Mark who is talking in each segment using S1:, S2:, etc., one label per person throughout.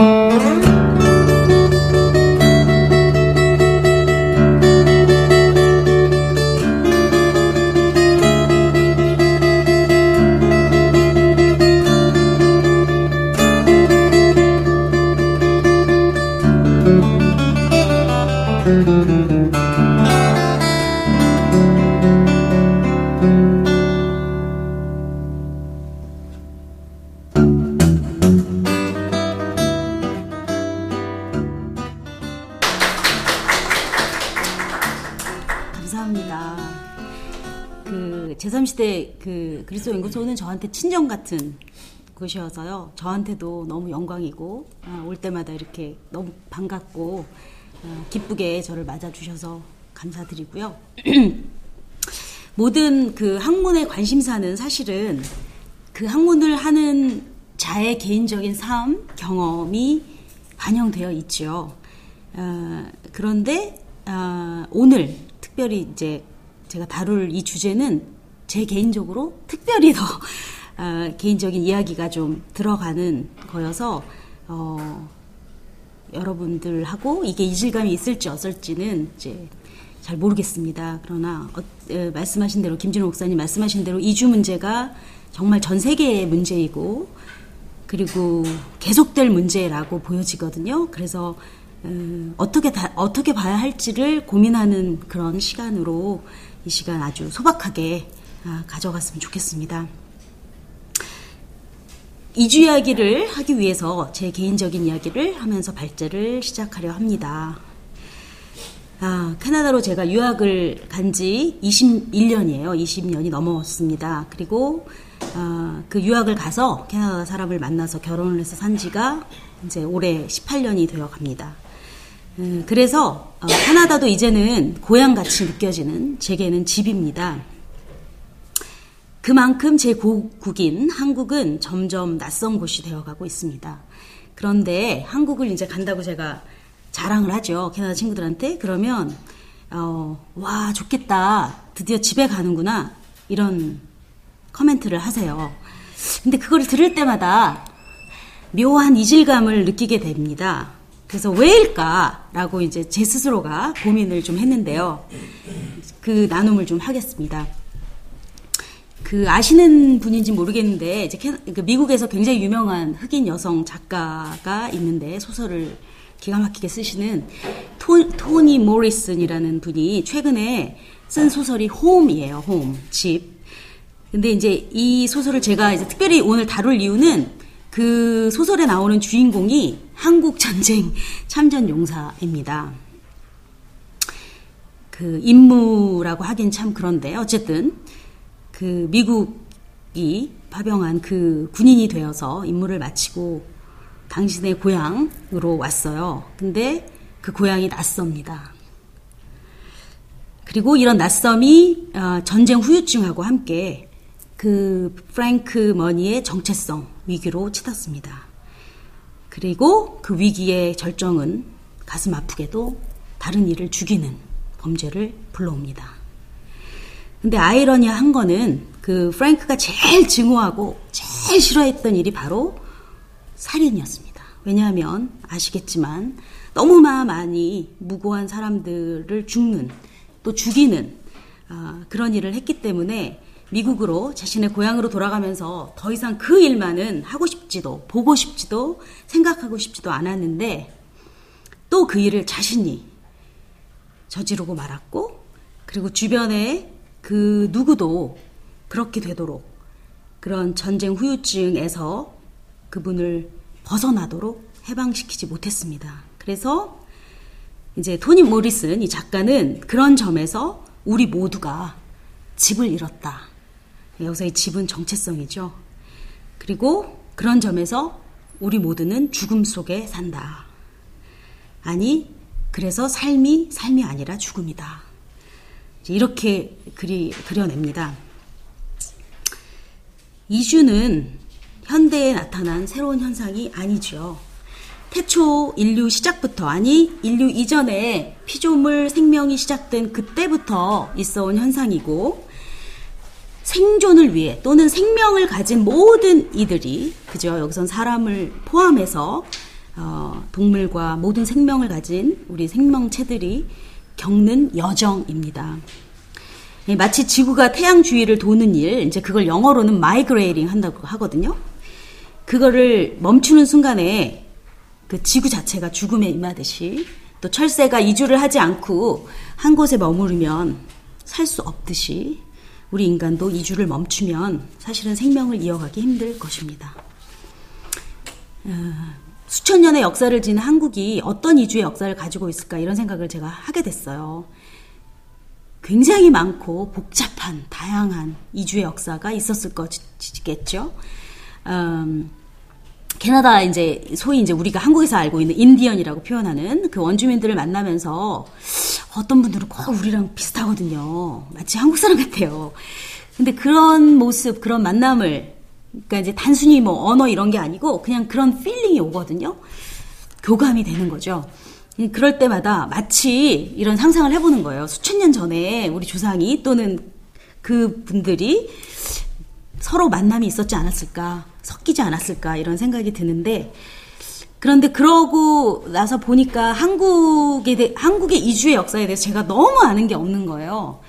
S1: 제 그 그리스도 연구소는 저한테 친정 같은 곳이어서요. 저한테도 너무 영광이고 아, 올 때마다 이렇게 너무 반갑고 아, 기쁘게 저를 맞아주셔서 감사드리고요. 모든 그 학문의 관심사는 사실은 그 학문을 하는 자의 개인적인 삶, 경험이 반영되어 있죠. 어, 그런데 어, 오늘 특별히 이제 제가 다룰 이 주제는 제 개인적으로 특별히 더 어, 개인적인 이야기가 좀 들어가는 거여서 어, 여러분들하고 이게 이질감이 있을지 없을지는 이제 잘 모르겠습니다. 그러나 어, 어, 말씀하신 대로 김진호 목사님 말씀하신 대로 이주 문제가 정말 전 세계의 문제이고 그리고 계속될 문제라고 보여지거든요. 그래서 어, 어떻게 다, 어떻게 봐야 할지를 고민하는 그런 시간으로 이 시간 아주 소박하게 아, 가져갔으면 좋겠습니다. 이주 이야기를 하기 위해서 제 개인적인 이야기를 하면서 발제를 시작하려 합니다. 아, 캐나다로 제가 유학을 간 지 21년이에요. 20년이 넘었습니다. 그리고 아, 그 유학을 가서 캐나다 사람을 만나서 결혼을 해서 산 지가 이제 올해 18년이 되어 갑니다. 음, 그래서 어, 캐나다도 이제는 고향 같이 느껴지는 제게는 집입니다. 그만큼 제 고국인 한국은 점점 낯선 곳이 되어가고 있습니다. 그런데 한국을 이제 간다고 제가 자랑을 하죠. 캐나다 친구들한테. 그러면, 어, 와, 좋겠다. 드디어 집에 가는구나. 이런 커멘트를 하세요. 근데 그걸 들을 때마다 묘한 이질감을 느끼게 됩니다. 그래서 왜일까라고 이제 제 스스로가 고민을 좀 했는데요. 그 나눔을 좀 하겠습니다. 그 아시는 분인지 모르겠는데 이제 그 미국에서 굉장히 유명한 흑인 여성 작가가 있는데 소설을 기가 막히게 쓰시는 토, 니 모리슨이라는 분이 최근에 쓴 소설이 홈이에요. 홈 집. 근데 이제 이 소설을 제가 이제 특별히 오늘 다룰 이유는 그 소설에 나오는 주인공이 한국 전쟁 참전 용사입니다. 그 임무라고 하긴 참 그런데 어쨌든 그 미국이 파병한 그 군인이 되어서 임무를 마치고 당신의 고향으로 왔어요. 근데 그 고향이 낯섭니다. 그리고 이런 낯섦이 어, 전쟁 후유증하고 함께 그 프랭크 머니의 정체성 위기로 치닫습니다. 그리고 그 위기의 절정은 가슴 아프게도 다른 이를 죽이는 범죄를 불러옵니다. 근데 아이러니한 거는 그 프랭크가 제일 증오하고 제일 싫어했던 일이 바로 살인이었습니다. 왜냐하면 아시겠지만 너무나 많이 무고한 사람들을 죽는 또 죽이는 어, 그런 일을 했기 때문에 미국으로 자신의 고향으로 돌아가면서 더 이상 그 일만은 하고 싶지도 보고 싶지도 생각하고 싶지도 않았는데 또 그 일을 자신이 저지르고 말았고 그리고 주변에 그 누구도 그렇게 되도록 그런 전쟁 후유증에서 그분을 벗어나도록 해방시키지 못했습니다. 그래서 이제 토니 모리슨 이 작가는 그런 점에서 우리 모두가 집을 잃었다. 여기서 이 집은 정체성이죠. 그리고 그런 점에서 우리 모두는 죽음 속에 산다. 아니, 그래서 삶이 삶이 아니라 죽음이다. 이렇게 그리, 그려냅니다. 이주는 현대에 나타난 새로운 현상이 아니죠. 태초 인류 시작부터, 아니, 인류 이전에 피조물 생명이 시작된 그때부터 있어 온 현상이고, 생존을 위해 또는 생명을 가진 모든 이들이, 그죠? 여기선 사람을 포함해서 어, 동물과 모든 생명을 가진 우리 생명체들이 겪는 여정입니다. 예, 마치 지구가 태양 주위를 도는 일, 이제 그걸 영어로는 migrating 한다고 하거든요. 그거를 멈추는 순간에 그 지구 자체가 죽음에 임하듯이 또 철새가 이주를 하지 않고 한 곳에 머무르면 살 수 없듯이 우리 인간도 이주를 멈추면 사실은 생명을 이어가기 힘들 것입니다. 어, 수천 년의 역사를 지닌 한국이 어떤 이주의 역사를 가지고 있을까 이런 생각을 제가 하게 됐어요. 굉장히 많고 복잡한 다양한 이주의 역사가 있었을 것이겠죠. 음, 캐나다 이제 소위 이제 우리가 한국에서 알고 있는 인디언이라고 표현하는 그 원주민들을 만나면서 어떤 분들은 꼭 우리랑 비슷하거든요. 마치 한국 사람 같아요. 근데 그런 모습, 그런 만남을 그러니까 이제 단순히 뭐 언어 이런 게 아니고 그냥 그런 feeling이 오거든요. 교감이 되는 거죠. 그럴 때마다 마치 이런 상상을 해보는 거예요. 수천 년 전에 우리 조상이 또는 그 분들이 서로 만남이 있었지 않았을까, 섞이지 않았을까 이런 생각이 드는데 그런데 그러고 나서 보니까 한국에 대, 한국의 이주의 역사에 대해서 제가 너무 아는 게 없는 거예요.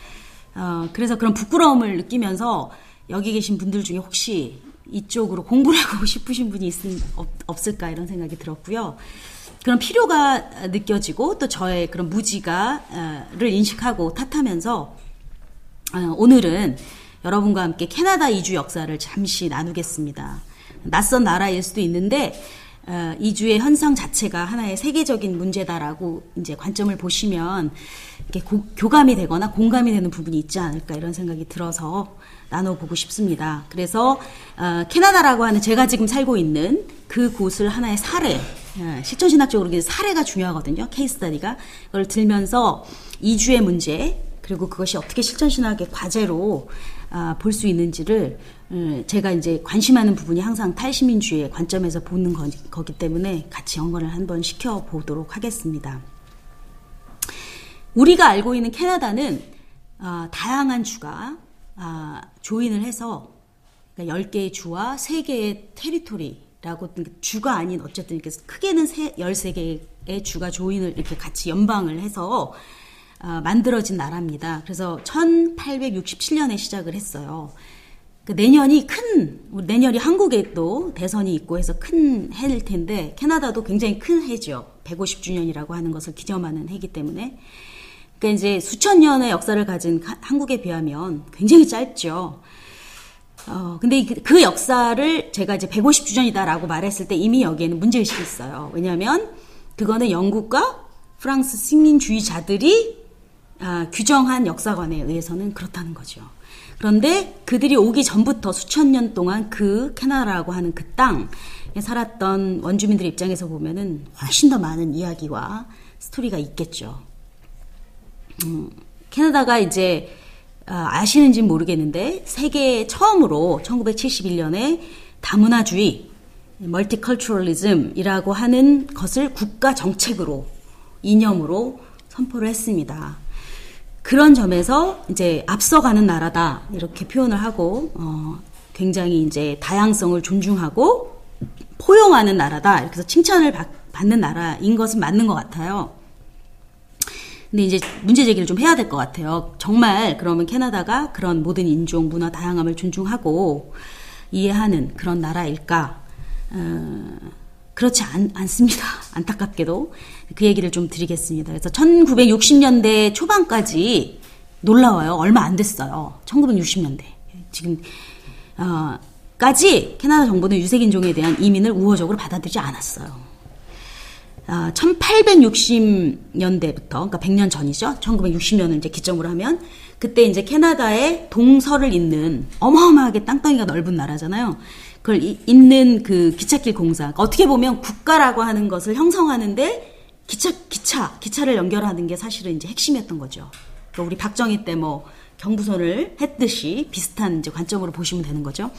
S1: 어, 그래서 그런 부끄러움을 느끼면서 여기 계신 분들 중에 혹시 이쪽으로 공부를 하고 싶으신 분이 있, 없, 없을까 이런 생각이 들었고요. 그런 필요가 느껴지고 또 저의 그런 무지가를 인식하고 탓하면서 어, 오늘은 여러분과 함께 캐나다 이주 역사를 잠시 나누겠습니다. 낯선 나라일 수도 있는데 어, 이주의 현상 자체가 하나의 세계적인 문제다라고 이제 관점을 보시면 이렇게 고, 교감이 되거나 공감이 되는 부분이 있지 않을까 이런 생각이 들어서 나눠보고 싶습니다. 그래서 어, 캐나다라고 하는 제가 지금 살고 있는 그 곳을 하나의 사례, 어, 실천신학적으로 사례가 중요하거든요. 케이스 스타디가 그걸 들면서 이주의 문제 그리고 그것이 어떻게 실천신학의 과제로 아, 볼 수 있는지를 음, 제가 이제 관심하는 부분이 항상 탈시민주의 관점에서 보는 거기 때문에 같이 연관을 한번 시켜 보도록 하겠습니다. 우리가 알고 있는 캐나다는 아, 다양한 주가 아, 조인을 해서 그러니까 10개의 주와 3개의 테리토리라고 그러니까 주가 아닌 어쨌든 이렇게 크게는 13개의 주가 조인을 이렇게 같이 연방을 해서 어, 만들어진 나라입니다. 그래서 1867년에 시작을 했어요. 그 내년이 큰 내년이 한국에도 대선이 있고 해서 큰 해일 텐데 캐나다도 굉장히 큰 해죠. 150주년이라고 하는 것을 기점하는 해기 때문에 그러니까 이제 수천 년의 역사를 가진 한국에 비하면 굉장히 짧죠. 어, 근데 그 역사를 제가 이제 150주년이다라고 말했을 때 이미 여기에는 문제의식이 있어요. 왜냐하면 그거는 영국과 프랑스 식민주의자들이 아, 규정한 역사관에 의해서는 그렇다는 거죠. 그런데 그들이 오기 전부터 수천 년 동안 그 캐나다라고 하는 그 땅에 살았던 원주민들 입장에서 보면은 훨씬 더 많은 이야기와 스토리가 있겠죠. 음, 캐나다가 이제 아, 아시는지 모르겠는데 세계 처음으로 1971년에 다문화주의 멀티컬처럴리즘이라고 하는 것을 국가 정책으로 이념으로 선포를 했습니다. 그런 점에서 이제 앞서가는 나라다 이렇게 표현을 하고 어, 굉장히 이제 다양성을 존중하고 포용하는 나라다 이렇게 해서 칭찬을 받, 받는 나라인 것은 맞는 것 같아요. 근데 이제 문제 제기를 좀 해야 될 것 같아요. 정말 그러면 캐나다가 그런 모든 인종, 문화 다양함을 존중하고 이해하는 그런 나라일까? 어, 그렇지 않, 않습니다. 안타깝게도. 그 얘기를 좀 드리겠습니다. 그래서 1960년대 초반까지 놀라워요. 얼마 안 됐어요. 1960년대. 지금, 어, 까지 캐나다 정부는 유색인종에 대한 이민을 우호적으로 받아들이지 않았어요. 아, 1860년대부터, 그러니까 100년 전이죠. 1960년을 이제 기점으로 하면, 그때 이제 캐나다의 동서를 잇는 어마어마하게 땅덩이가 넓은 나라잖아요. 그걸 잇는 그 기찻길 공사. 그러니까 어떻게 보면 국가라고 하는 것을 형성하는데 기차, 기차, 기차를 연결하는 게 사실은 이제 핵심이었던 거죠. 그러니까 우리 박정희 때 뭐 경부선을 했듯이 비슷한 이제 관점으로 보시면 되는 거죠.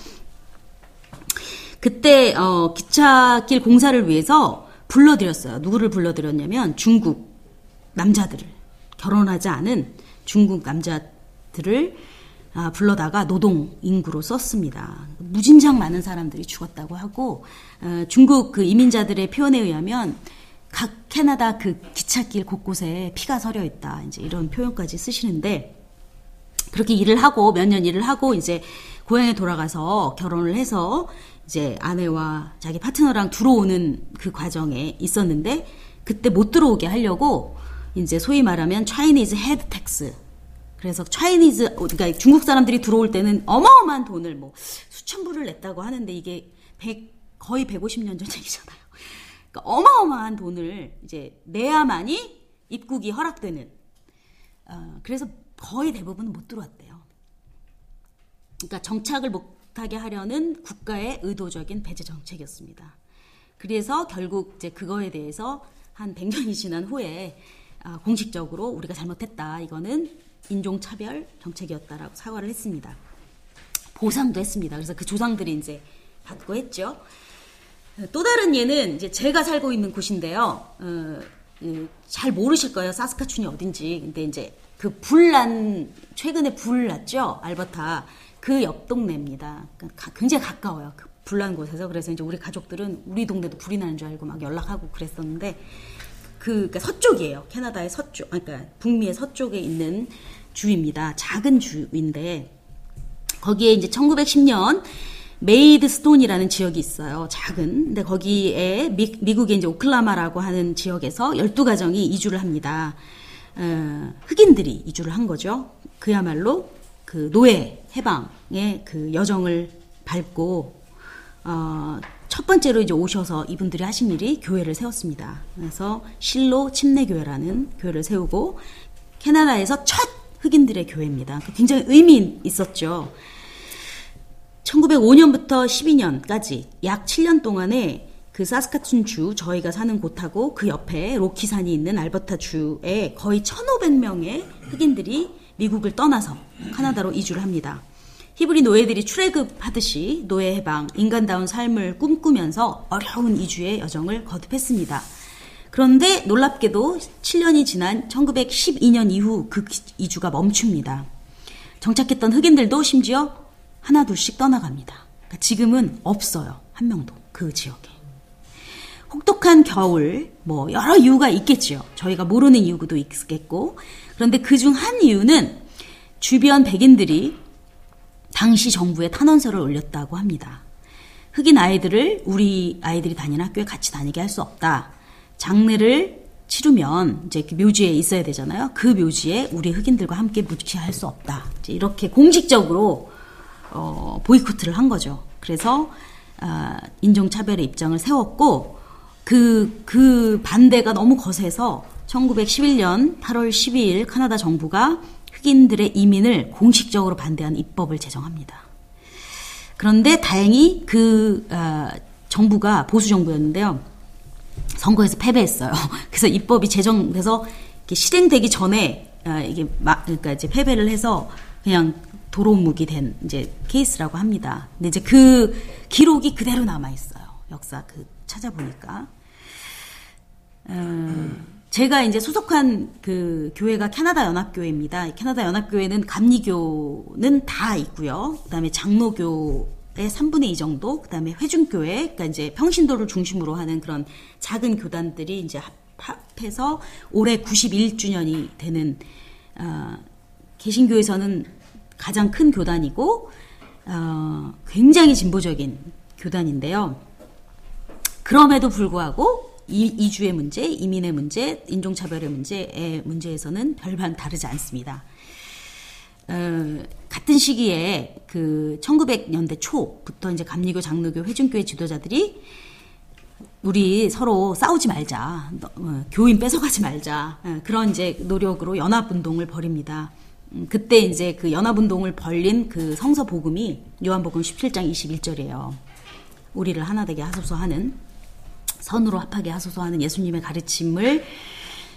S1: 그때 어, 기차길 공사를 위해서 불러들였어요. 누구를 불러들였냐면 중국 남자들을 결혼하지 않은 중국 남자들을 아, 불러다가 노동 인구로 썼습니다. 무진장 많은 사람들이 죽었다고 하고 어, 중국 그 이민자들의 표현에 의하면 각 캐나다 그 기찻길 곳곳에 피가 서려 있다. 이제 이런 표현까지 쓰시는데 그렇게 일을 하고 몇 년 일을 하고 이제 고향에 돌아가서 결혼을 해서 이제 아내와 자기 파트너랑 들어오는 그 과정에 있었는데 그때 못 들어오게 하려고 이제 소위 말하면 Chinese head tax 그래서 Chinese 그러니까 중국 사람들이 들어올 때는 어마어마한 돈을 뭐 수천 불을 냈다고 하는데 이게 100 거의 150년 전 얘기잖아요. 그러니까 어마어마한 돈을 이제 내야만이 입국이 허락되는. 어, 그래서 거의 대부분 못 들어왔대요. 그러니까 정착을 못 하게 하려는 국가의 의도적인 배제 정책이었습니다. 그래서 결국 이제 그거에 대해서 한 100년이 지난 후에 아, 공식적으로 우리가 잘못했다. 이거는 인종차별 정책이었다라고 사과를 했습니다. 보상도 했습니다. 그래서 그 조상들이 이제 받고 했죠. 또 다른 예는 이제 제가 살고 있는 곳인데요. 어, 잘 모르실 거예요. 사스카춘이 어딘지. 근데 이제 그 불난 최근에 불 났죠. 알버타 그 옆 동네입니다. 그러니까 굉장히 가까워요. 그 불난 곳에서 그래서 이제 우리 가족들은 우리 동네도 불이 나는 줄 알고 막 연락하고 그랬었는데 그 그러니까 서쪽이에요. 캐나다의 서쪽, 그러니까 북미의 서쪽에 있는 주입니다. 작은 주인데 거기에 이제 1910년 메이드스톤이라는 지역이 있어요. 작은. 근데 거기에 미, 미국의 이제 오클라호마라고 하는 지역에서 12가정이 이주를 합니다. 어, 흑인들이 이주를 한 거죠. 그야말로 그 노예 해방의 그 여정을 밟고 어, 첫 번째로 이제 오셔서 이분들이 하신 일이 교회를 세웠습니다. 그래서 실로 침례교회라는 교회를 세우고 캐나다에서 첫 흑인들의 교회입니다. 굉장히 의미 있었죠. 1905년부터 12년까지 약 7년 동안에 그 사스카툰 주 저희가 사는 곳하고 그 옆에 로키산이 있는 알버타 주에 거의 1,500명의 흑인들이 미국을 떠나서 카나다로 이주를 합니다. 히브리 노예들이 출애굽 하듯이 노예 해방, 인간다운 삶을 꿈꾸면서 어려운 이주의 여정을 거듭했습니다. 그런데 놀랍게도 7년이 지난 1912년 이후 그 이주가 멈춥니다. 정착했던 흑인들도 심지어 하나 둘씩 떠나갑니다. 그러니까 지금은 없어요. 한 명도 그 지역에. 혹독한 겨울, 뭐 여러 이유가 있겠지요. 저희가 모르는 이유도 있겠고. 그런데 그 중 한 이유는 주변 백인들이 당시 정부에 탄원서를 올렸다고 합니다. 흑인 아이들을 우리 아이들이 다니는 학교에 같이 다니게 할 수 없다. 장례를 치르면 이제 그 묘지에 있어야 되잖아요. 그 묘지에 우리 흑인들과 함께 묻기할 수 없다. 이렇게 공식적으로 어, 보이콧을 한 거죠. 그래서 어, 인종차별의 입장을 세웠고 그, 그 반대가 너무 거세서 1911년 8월 12일 카나다 정부가 흑인들의 이민을 공식적으로 반대한 입법을 제정합니다. 그런데 다행히 그 어, 정부가 보수 정부였는데요. 선거에서 패배했어요. 그래서 입법이 제정돼서 실행되기 전에 어, 이게 막 그러니까 이제 패배를 해서 그냥 도로묵이 된 이제 케이스라고 합니다. 근데 이제 그 기록이 그대로 남아 있어요. 역사 그 찾아보니까. 음, 제가 이제 소속한 그 교회가 캐나다 연합교회입니다. 캐나다 연합교회는 감리교는 다 있고요. 그다음에 장로교의 3분의 2 정도, 그다음에 회중교회, 그러니까 이제 평신도를 중심으로 하는 그런 작은 교단들이 이제 합해서 올해 91주년이 되는 어, 개신교에서는 가장 큰 교단이고 어, 굉장히 진보적인 교단인데요. 그럼에도 불구하고 이, 이주의 문제, 이민의 문제, 인종차별의 문제의 문제에서는 별반 다르지 않습니다. 어, 같은 시기에 그 1900년대 초부터 이제 감리교, 장로교, 회중교회 지도자들이 우리 서로 싸우지 말자, 어, 교인 뺏어가지 말자 어, 그런 이제 노력으로 연합 운동을 벌입니다. 음, 그때 이제 그 연합 운동을 벌린 그 성서 복음이 요한복음 17장 21절이에요. 우리를 하나 되게 하소서 하는 선으로 합하게 하소서 하는 예수님의 가르침을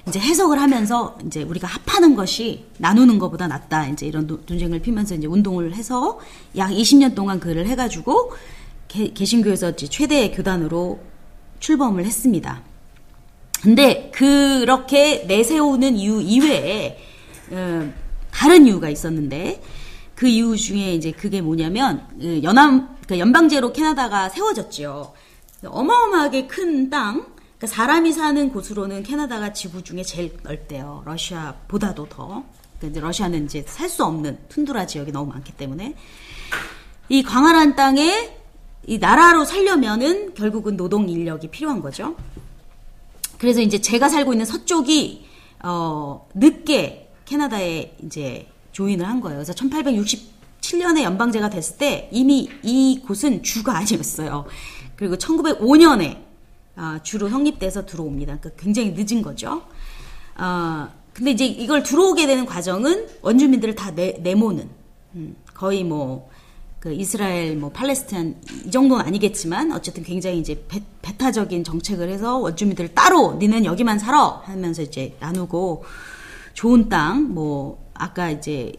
S1: 이제 해석을 하면서 이제 우리가 합하는 것이 나누는 것보다 낫다. 이제 이런 논쟁을 피면서 이제 운동을 해서 약 20년 동안 그를 해가지고 개, 개신교에서 최대 교단으로 출범을 했습니다. 근데 그렇게 내세우는 이유 이외에 어, 다른 이유가 있었는데 그 이유 중에 이제 그게 뭐냐면 그 연암 그러니까 연방제로 캐나다가 세워졌죠. 어마어마하게 큰 땅, 그러니까 사람이 사는 곳으로는 캐나다가 지구 중에 제일 넓대요. 러시아보다도 더. 그러니까 러시아는 이제 살 수 없는 툰드라 지역이 너무 많기 때문에 이 광활한 땅에 이 나라로 살려면은 결국은 노동 인력이 필요한 거죠. 그래서 이제 제가 살고 있는 서쪽이 어 늦게 캐나다에 이제 조인을 한 거예요. 그래서 1867년에 연방제가 됐을 때 이미 이 곳은 주가 아니었어요. 그리고 1905년에 아, 주로 성립돼서 들어옵니다. 그러니까 굉장히 늦은 거죠. 아, 근데 이제 이걸 들어오게 되는 과정은 원주민들을 다 내, 내모는 음, 거의 뭐 그 이스라엘 뭐 팔레스타인 이 정도는 아니겠지만 어쨌든 굉장히 이제 배, 배타적인 정책을 해서 원주민들을 따로 니는 여기만 살아 하면서 이제 나누고 좋은 땅 뭐 아까 이제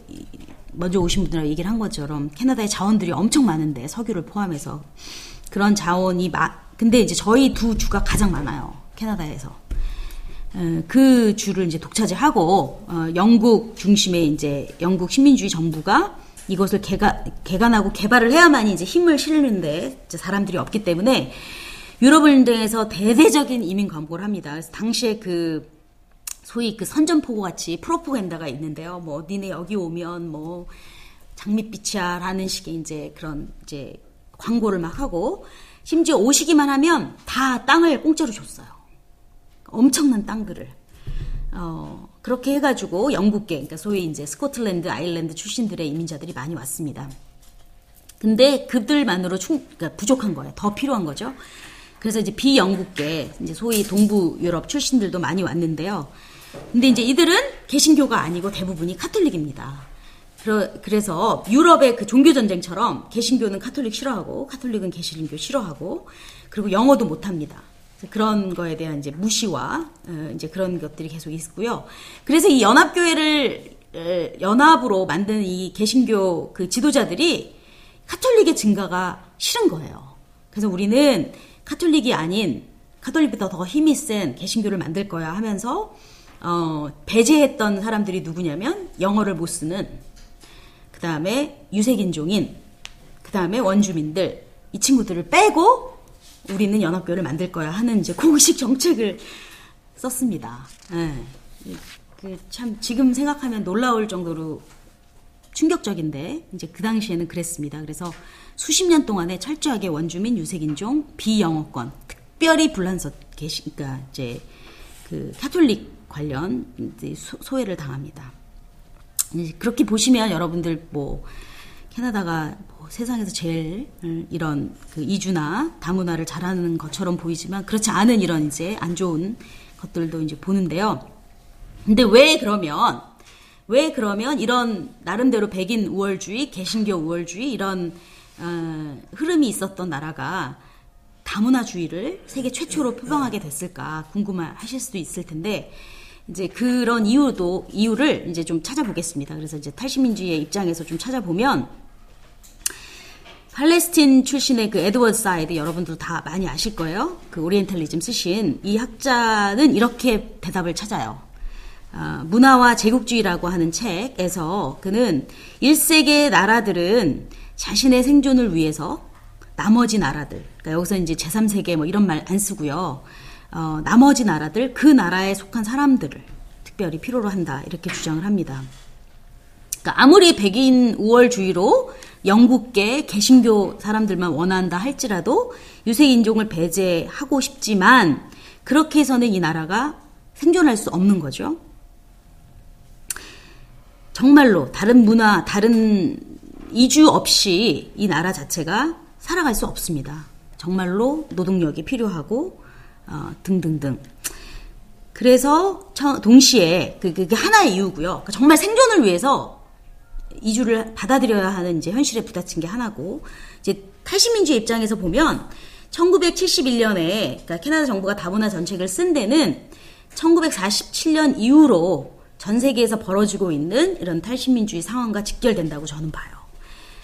S1: 먼저 오신 분들하고 얘기를 한 것처럼 캐나다의 자원들이 엄청 많은데 석유를 포함해서 그런 자원이 마, 근데 이제 저희 두 주가 가장 많아요. 캐나다에서. 어, 그 주를 이제 독차지하고 어, 영국 중심의 이제 영국 식민주의 정부가 이것을 개가, 개간하고 개발을 해야만이 이제 힘을 실는데 사람들이 없기 때문에 유럽을 등에서 대대적인 이민 광고를 합니다. 그래서 당시에 그 소위 그 선전포고 같이 프로포간다가 있는데요. 뭐 니네 여기 오면 뭐 장밋빛이야라는 식의 이제 그런 이제 광고를 막 하고 심지어 오시기만 하면 다 땅을 공짜로 줬어요. 엄청난 땅들을. 어, 그렇게 해가지고 영국계, 그러니까 소위 이제 스코틀랜드, 아일랜드 출신들의 이민자들이 많이 왔습니다. 근데 그들만으로 충, 그러니까 부족한 거예요. 더 필요한 거죠. 그래서 이제 비영국계, 이제 소위 동부 유럽 출신들도 많이 왔는데요. 근데 이제 이들은 개신교가 아니고 대부분이 카톨릭입니다. 그래서 유럽의 그 종교 전쟁처럼 개신교는 카톨릭 싫어하고 카톨릭은 개신교 싫어하고 그리고 영어도 못합니다. 그런 거에 대한 이제 무시와 어, 이제 그런 것들이 계속 있고요. 그래서 이 연합교회를 연합으로 만든 이 개신교 그 지도자들이 카톨릭의 증가가 싫은 거예요. 그래서 우리는 카톨릭이 아닌 카톨릭보다 더 힘이 센 개신교를 만들 거야 하면서 어, 배제했던 사람들이 누구냐면 영어를 못 쓰는 그 다음에 유색인종인, 그 다음에 원주민들, 이 친구들을 빼고 우리는 연합교를 만들 거야 하는 이제 공식 정책을 썼습니다. 네. 그참 지금 생각하면 놀라울 정도로 충격적인데 이제 그 당시에는 그랬습니다. 그래서 수십 년 동안에 철저하게 원주민, 유색인종, 비영어권, 특별히 불란서 계시, 그러니까 이제 그 카톨릭 관련 소외를 당합니다. 그렇게 보시면 여러분들 뭐 캐나다가 뭐 세상에서 제일 이런 그 이주나 다문화를 잘하는 것처럼 보이지만 그렇지 않은 이런 이제 안 좋은 것들도 이제 보는데요. 근데 왜 그러면 왜 그러면 이런 나름대로 백인 우월주의, 개신교 우월주의 이런 어, 흐름이 있었던 나라가 다문화주의를 세계 최초로 표방하게 됐을까 궁금하실 수도 있을 텐데 이제 그런 이유도 이유를 이제 좀 찾아보겠습니다. 그래서 이제 탈식민주의의 입장에서 좀 찾아보면 팔레스틴 출신의 그 에드워드 사이드 여러분들 다 많이 아실 거예요. 그 오리엔탈리즘 쓰신 이 학자는 이렇게 대답을 찾아요. 어, 문화와 제국주의라고 하는 책에서 그는 1세계 나라들은 자신의 생존을 위해서 나머지 나라들, 그러니까 여기서 이제 제3세계 뭐 이런 말 안 쓰고요. 어, 나머지 나라들 그 나라에 속한 사람들을 특별히 필요로 한다 이렇게 주장을 합니다. 그러니까 아무리 백인 우월주의로 영국계 개신교 사람들만 원한다 할지라도 유색 인종을 배제하고 싶지만 그렇게 해서는 이 나라가 생존할 수 없는 거죠. 정말로 다른 문화, 다른 이주 없이 이 나라 자체가 살아갈 수 없습니다. 정말로 노동력이 필요하고 어, 등등등. 그래서 동시에 그, 그게 하나의 이유고요. 그러니까 정말 생존을 위해서 이주를 받아들여야 하는 이제 현실에 부딪힌 게 하나고 이제 탈시민주의 입장에서 보면 1971년에 그러니까 캐나다 정부가 다문화 정책을 쓴 데는 1947년 이후로 전 세계에서 벌어지고 있는 이런 탈시민주의 상황과 직결된다고 저는 봐요.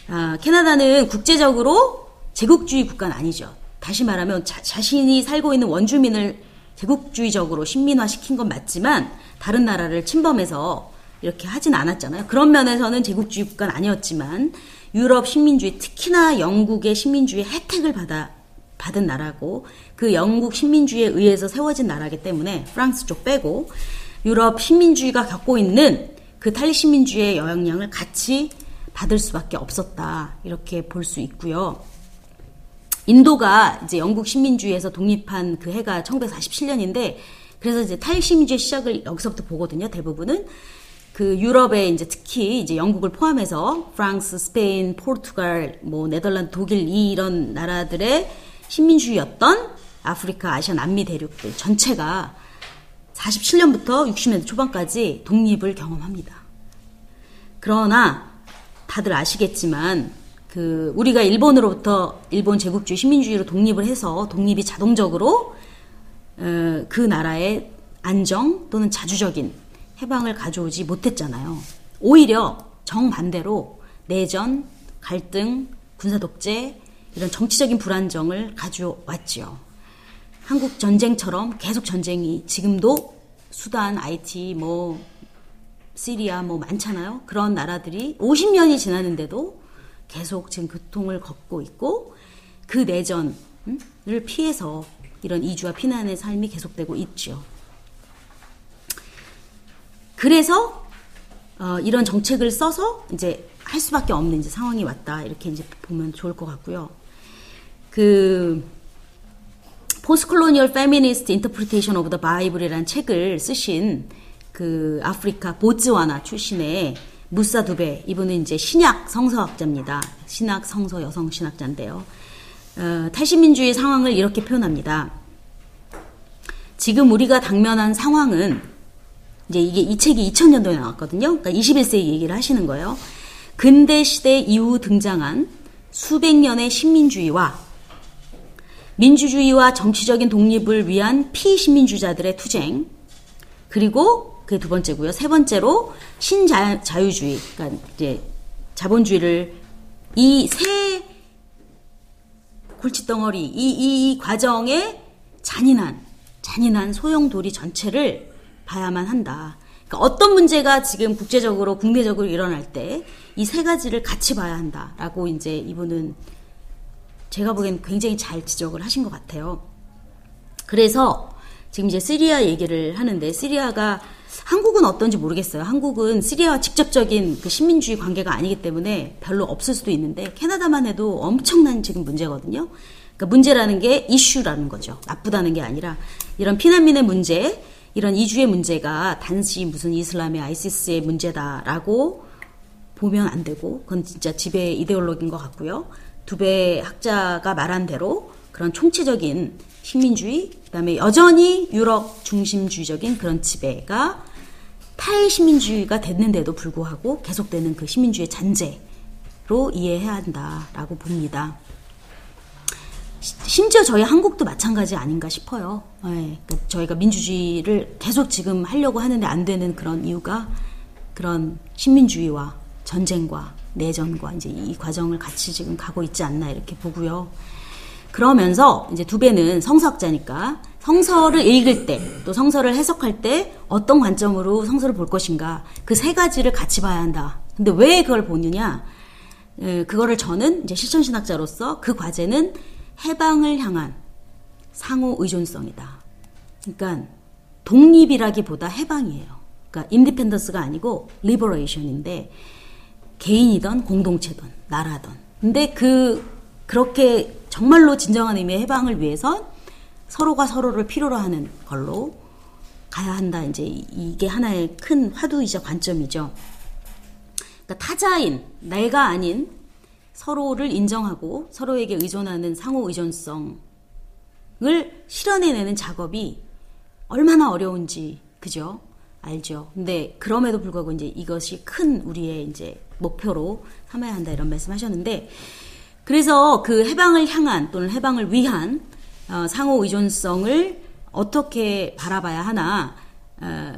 S1: 아, 캐나다는 국제적으로 제국주의 국가는 아니죠. 다시 말하면 자, 자신이 살고 있는 원주민을 제국주의적으로 신민화시킨 건 맞지만 다른 나라를 침범해서 이렇게 하진 않았잖아요. 그런 면에서는 제국주의 국가는 아니었지만 유럽 식민주의 특히나 영국의 식민주의 혜택을 받아 받은 나라고 그 영국 식민주의에 의해서 세워진 나라기 때문에 프랑스 쪽 빼고 유럽 식민주의가 겪고 있는 그 탈리 식민주의의 영향을 같이 받을 수밖에 없었다 이렇게 볼 수 있고요. 인도가 이제 영국 식민주의에서 독립한 그 해가 1947년인데 그래서 이제 탈리 식민주의 시작을 여기서부터 보거든요. 대부분은 그 유럽에 이제 특히 이제 영국을 포함해서 프랑스, 스페인, 포르투갈, 뭐 네덜란드, 독일 이런 나라들의 식민주의였던 아프리카, 아시아, 남미 대륙들 전체가 47년부터 60년대 초반까지 독립을 경험합니다. 그러나 다들 아시겠지만 그 우리가 일본으로부터 일본 제국주의 식민주의로 독립을 해서 독립이 자동적으로 어, 그 나라의 안정 또는 자주적인 해방을 가져오지 못했잖아요. 오히려 정반대로 내전, 갈등, 군사 독재 이런 정치적인 불안정을 가져왔지요. 한국 전쟁처럼 계속 전쟁이 지금도 수단, IT, 뭐 시리아 뭐 많잖아요. 그런 나라들이 50년이 지났는데도 계속 지금 고통을 겪고 있고 그 내전을 피해서 이런 이주와 피난의 삶이 계속되고 있죠. 그래서 어, 이런 정책을 써서 이제 할 수밖에 없는 이제 상황이 왔다 이렇게 이제 보면 좋을 것 같고요. 그 Postcolonial Feminist Interpretation of the Bible이라는 책을 쓰신 그 아프리카 보츠와나 출신의 무사 두베 이분은 이제 신약 성서학자입니다. 신학 성서 여성 신학자인데요. 어, 탈신민주의 상황을 이렇게 표현합니다. 지금 우리가 당면한 상황은 이제 이게 이 책이 2000년도에 나왔거든요. 그러니까 21세기 얘기를 하시는 거예요. 근대 시대 이후 등장한 수백 년의 신민주의와 민주주의와 정치적인 독립을 위한 피신민주자들의 투쟁, 그리고 그게 두 번째고요. 세 번째로 신자유주의, 그러니까 이제 자본주의를 이 세 골칫덩어리, 이, 이, 이 과정의 잔인한, 잔인한 소용돌이 전체를 봐야만 한다. 그러니까 어떤 문제가 지금 국제적으로 국내적으로 일어날 때 이 세 가지를 같이 봐야 한다라고 이제 이분은 제가 보기엔 굉장히 잘 지적을 하신 것 같아요. 그래서 지금 이제 시리아 얘기를 하는데 시리아가 한국은 어떤지 모르겠어요. 한국은 시리아와 직접적인 그 식민주의 관계가 아니기 때문에 별로 없을 수도 있는데 캐나다만 해도 엄청난 지금 문제거든요. 그러니까 문제라는 게 이슈라는 거죠. 나쁘다는 게 아니라 이런 피난민의 문제, 이런 이주의 문제가 단지 무슨 이슬람의 아이시스의 문제다라고 보면 안 되고 그건 진짜 지배 이데올로기인 것 같고요. 두배 학자가 말한 대로 그런 총체적인 식민주의, 그다음에 여전히 유럽 중심주의적인 그런 지배가 탈시민주의가 됐는데도 불구하고 계속되는 그 시민주의 잔재로 이해해야 한다라고 봅니다. 심지어 저희 한국도 마찬가지 아닌가 싶어요. 네, 저희가 민주주의를 계속 지금 하려고 하는데 안 되는 그런 이유가 그런 신민주의와 전쟁과 내전과 이제 이 과정을 같이 지금 가고 있지 않나 이렇게 보고요. 그러면서 이제 두 배는 성서학자니까 성서를 읽을 때 또 성서를 해석할 때 어떤 관점으로 성서를 볼 것인가 그 세 가지를 같이 봐야 한다. 근데 왜 그걸 보느냐? 그거를 저는 이제 실천신학자로서 그 과제는 해방을 향한 상호 의존성이다. 그러니까 독립이라기보다 해방이에요. 그러니까 independence가 아니고 liberation인데 개인이든 공동체든 나라든. 근데 그 그렇게 정말로 진정한 의미의 해방을 위해선 서로가 서로를 필요로 하는 걸로 가야 한다. 이제 이게 하나의 큰 화두이자 관점이죠. 그러니까 타자인 내가 아닌 서로를 인정하고 서로에게 의존하는 상호 의존성을 실현해내는 작업이 얼마나 어려운지 그죠? 알죠. 근데 그럼에도 불구하고 이제 이것이 큰 우리의 이제 목표로 삼아야 한다 이런 말씀하셨는데 그래서 그 해방을 향한 또는 해방을 위한 어, 상호 의존성을 어떻게 바라봐야 하나 어,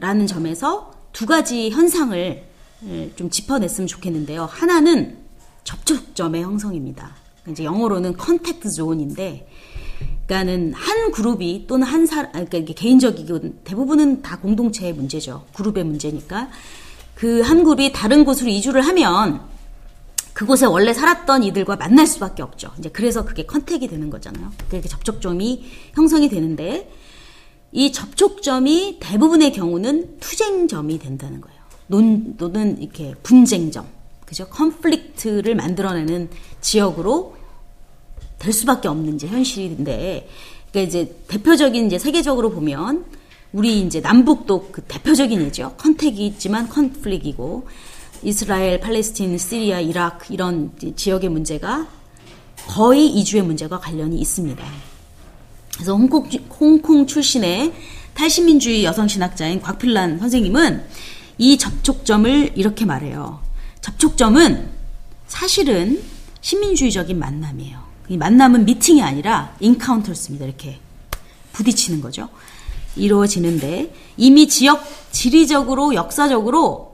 S1: 라는 점에서 두 가지 현상을 좀 짚어냈으면 좋겠는데요. 하나는 접촉점의 형성입니다. 이제 영어로는 contact zone인데, 그러니까는 한 그룹이 또는 한 사람, 그러니까 이게 개인적이고 대부분은 다 공동체의 문제죠. 그룹의 문제니까 그 한 그룹이 다른 곳으로 이주를 하면 그곳에 원래 살았던 이들과 만날 수밖에 없죠. 이제 그래서 그게 contact이 되는 거잖아요. 그게 접촉점이 형성이 되는데 이 접촉점이 대부분의 경우는 투쟁점이 된다는 거예요. 논, 또는 이렇게 분쟁점, 그죠? 컨플릭트를 만들어내는 지역으로 될 수밖에 없는 이제 현실인데, 그러니까 이제 대표적인 이제 세계적으로 보면 우리 이제 남북도 그 대표적인 예죠. 컨택이 있지만 컨플릭이고 이스라엘, 팔레스틴, 시리아, 이라크 이런 지역의 문제가 거의 이주의 문제가 관련이 있습니다. 그래서 홍콩, 홍콩 출신의 탈시민주의 여성신학자인 곽필란 선생님은 이 접촉점을 이렇게 말해요. 접촉점은 사실은 시민주의적인 만남이에요. 이 만남은 미팅이 아니라 인카운터스입니다. 이렇게 부딪히는 거죠. 이루어지는데 이미 지역 지리적으로 역사적으로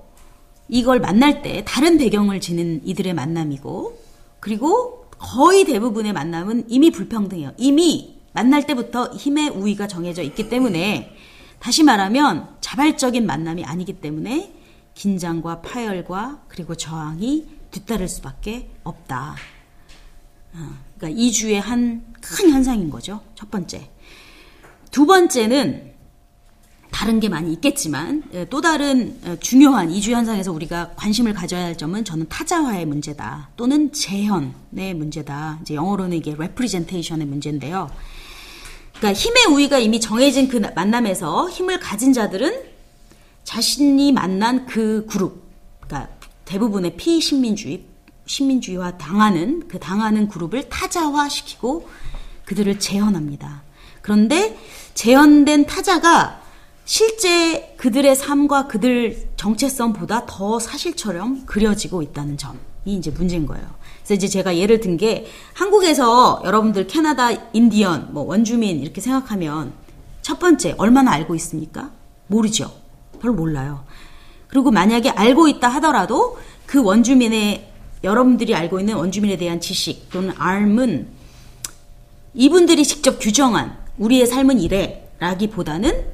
S1: 이걸 만날 때 다른 배경을 지닌 이들의 만남이고 그리고 거의 대부분의 만남은 이미 불평등해요. 이미 만날 때부터 힘의 우위가 정해져 있기 때문에 다시 말하면 자발적인 만남이 아니기 때문에 긴장과 파열과 그리고 저항이 뒤따를 수밖에 없다. 어, 그러니까 이주의 한 큰 현상인 거죠. 첫 번째. 두 번째는 다른 게 많이 있겠지만 예, 또 다른 어, 중요한 이주 현상에서 우리가 관심을 가져야 할 점은 저는 타자화의 문제다 또는 재현의 문제다. 이제 영어로는 이게 representation의 문제인데요. 그러니까 힘의 우위가 이미 정해진 그 만남에서 힘을 가진 자들은 자신이 만난 그 그룹, 그러니까 대부분의 피신민주의, 신민주의와 당하는 그 당하는 그룹을 타자화시키고 그들을 재현합니다. 그런데 재현된 타자가 실제 그들의 삶과 그들 정체성보다 더 사실처럼 그려지고 있다는 점이 이제 문제인 거예요. 그래서 이제 제가 예를 든 게 한국에서 여러분들 캐나다 인디언, 뭐 원주민 이렇게 생각하면 첫 번째 얼마나 알고 있습니까? 모르죠. 별 몰라요. 그리고 만약에 알고 있다 하더라도 그 원주민의 여러분들이 알고 있는 원주민에 대한 지식 또는 알은 이분들이 직접 규정한 우리의 삶은 이래 라기보다는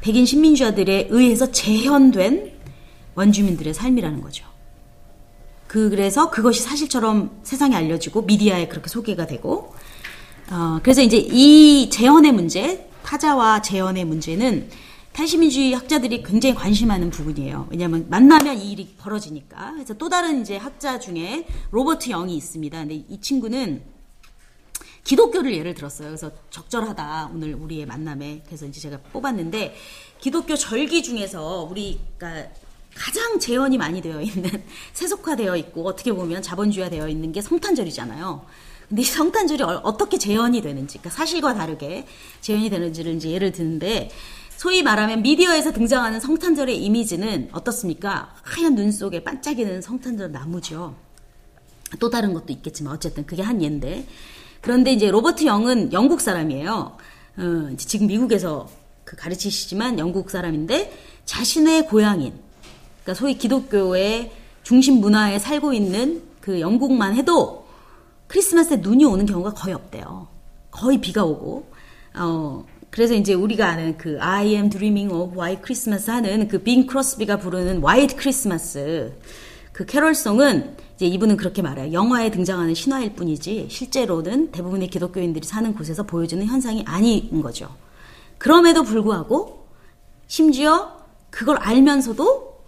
S1: 백인 신민주자들에 의해서 재현된 원주민들의 삶이라는 거죠. 그, 그래서 그것이 사실처럼 세상에 알려지고 미디어에 그렇게 소개가 되고, 어, 그래서 이제 이 재현의 문제, 타자와 재현의 문제는 탈시민주의 학자들이 굉장히 관심하는 부분이에요. 왜냐하면 만나면 이 일이 벌어지니까. 그래서 또 다른 이제 학자 중에 로버트 영이 있습니다. 근데 이 친구는 기독교를 예를 들었어요. 그래서 적절하다 오늘 우리의 만남에 그래서 이제 제가 뽑았는데 기독교 절기 중에서 우리가 가장 재현이 많이 되어 있는 세속화되어 있고 어떻게 보면 자본주의화되어 있는 게 성탄절이잖아요. 근데 이 성탄절이 어떻게 재현이 되는지, 그러니까 사실과 다르게 재현이 되는지를 이제 예를 드는데 소위 말하면 미디어에서 등장하는 성탄절의 이미지는 어떻습니까? 하얀 눈 속에 반짝이는 성탄절 나무죠. 또 다른 것도 있겠지만 어쨌든 그게 한 예인데 그런데 이제 로버트 영은 영국 사람이에요. 어, 지금 미국에서 그 가르치시지만 영국 사람인데 자신의 고향인, 그러니까 소위 기독교의 중심 문화에 살고 있는 그 영국만 해도 크리스마스에 눈이 오는 경우가 거의 없대요. 거의 비가 오고, 어, 그래서 이제 우리가 아는 그 I am dreaming of white Christmas 하는 그 빈 크로스비가 부르는 white Christmas 그 캐럴송은 이제 이분은 그렇게 말해요. 영화에 등장하는 신화일 뿐이지 실제로는 대부분의 기독교인들이 사는 곳에서 보여주는 현상이 아닌 거죠. 그럼에도 불구하고 심지어 그걸 알면서도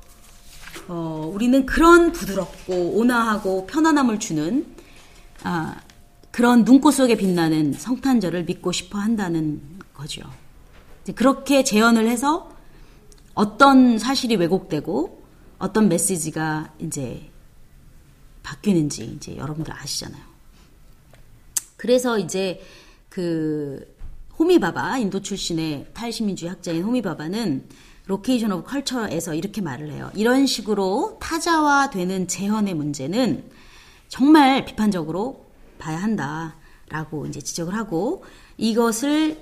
S1: 어, 우리는 그런 부드럽고 온화하고 편안함을 주는 아, 그런 눈꽃 속에 빛나는 성탄절을 믿고 싶어 한다는 거죠. 그렇게 재현을 해서 어떤 사실이 왜곡되고 어떤 메시지가 이제 바뀌는지 이제 여러분들 아시잖아요. 그래서 이제 그 호미 바바 인도 출신의 탈식민주의 학자인 호미 바바는 Location of Culture에서 이렇게 말을 해요. 이런 식으로 타자화되는 재현의 문제는 정말 비판적으로 봐야 한다라고 이제 지적을 하고 이것을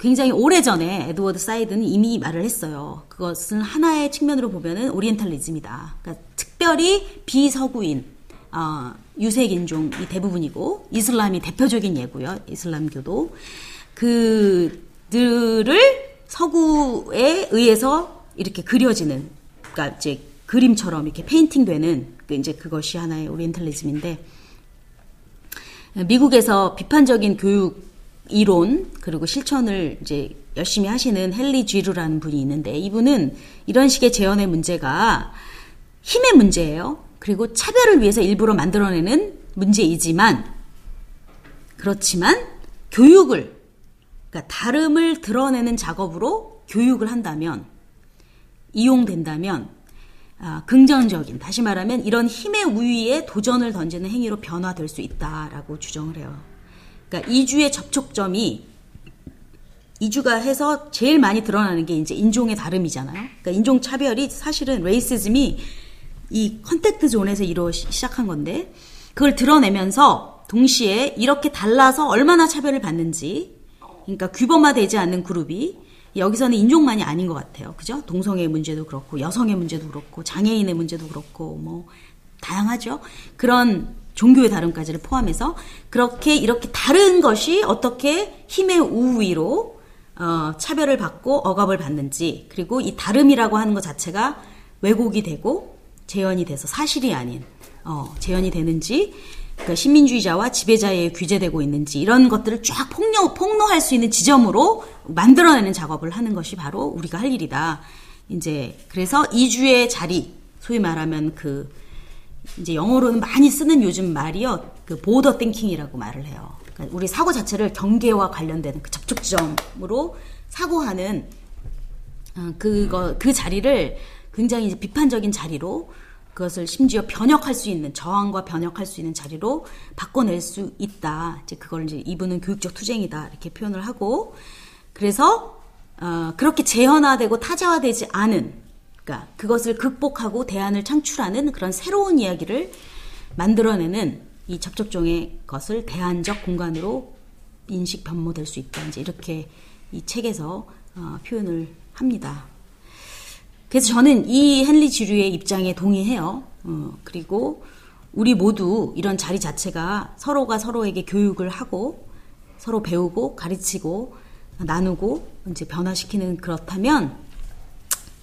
S1: 굉장히 오래전에 에드워드 사이드는 이미 말을 했어요. 그것은 하나의 측면으로 보면은 오리엔탈리즘이다. 그러니까 특별히 비서구인 어, 유색 인종이 대부분이고 이슬람이 대표적인 예고요. 이슬람교도 그들을 서구에 의해서 이렇게 그려지는 그러니까 이제 그림처럼 이렇게 painting 되는 그 이제 그것이 하나의 오리엔탈리즘인데 미국에서 비판적인 교육 이론 그리고 실천을 이제 열심히 하시는 헨리 쥐루라는 분이 있는데 이분은 이런 식의 재현의 문제가 힘의 문제예요. 그리고 차별을 위해서 일부러 만들어내는 문제이지만 그렇지만 교육을 그러니까 다름을 드러내는 작업으로 교육을 한다면 이용된다면 아, 긍정적인 다시 말하면 이런 힘의 우위에 도전을 던지는 행위로 변화될 수 있다라고 주장을 해요. 그러니까 이주의 접촉점이 이주가 해서 제일 많이 드러나는 게 이제 인종의 다름이잖아요. 그러니까 인종 차별이 사실은 racism이 이 contact zone에서 이루어 시작한 건데 그걸 드러내면서 동시에 이렇게 달라서 얼마나 차별을 받는지 그러니까 규범화되지 않는 그룹이 여기서는 인종만이 아닌 것 같아요. 그죠? 동성애의 문제도 그렇고, 여성의 문제도 그렇고, 장애인의 문제도 그렇고, 뭐, 다양하죠? 그런 종교의 다름까지를 포함해서, 그렇게, 이렇게 다른 것이 어떻게 힘의 우위로, 어, 차별을 받고 억압을 받는지, 그리고 이 다름이라고 하는 것 자체가 왜곡이 되고, 재현이 돼서 사실이 아닌, 어, 재현이 되는지, 그러니까 시민주의자와 지배자에 규제되고 있는지 이런 것들을 쫙 폭로, 폭로할 수 있는 지점으로 만들어내는 작업을 하는 것이 바로 우리가 할 일이다. 이제 그래서 이주의 자리, 소위 말하면 그 이제 영어로는 많이 쓰는 요즘 말이요, 그 보더 띵킹이라고 말을 해요. 그러니까 우리 사고 자체를 경계와 관련되는 그 접촉점으로 사고하는 어, 그거 그 자리를 굉장히 이제 비판적인 자리로 그것을 심지어 변혁할 수 있는 저항과 변혁할 수 있는 자리로 바꿔낼 수 있다. 이제 그걸 이제 이분은 교육적 투쟁이다 이렇게 표현을 하고 그래서 어, 그렇게 재현화되고 타자화되지 않은 그러니까 그것을 극복하고 대안을 창출하는 그런 새로운 이야기를 만들어내는 이 접촉종의 것을 대안적 공간으로 인식 변모될 수 있다. 이제 이렇게 이 책에서 어, 표현을 합니다. 그래서 저는 이 헨리 지류의 입장에 동의해요. 어, 그리고 우리 모두 이런 자리 자체가 서로가 서로에게 교육을 하고 서로 배우고 가르치고 나누고 이제 변화시키는 그렇다면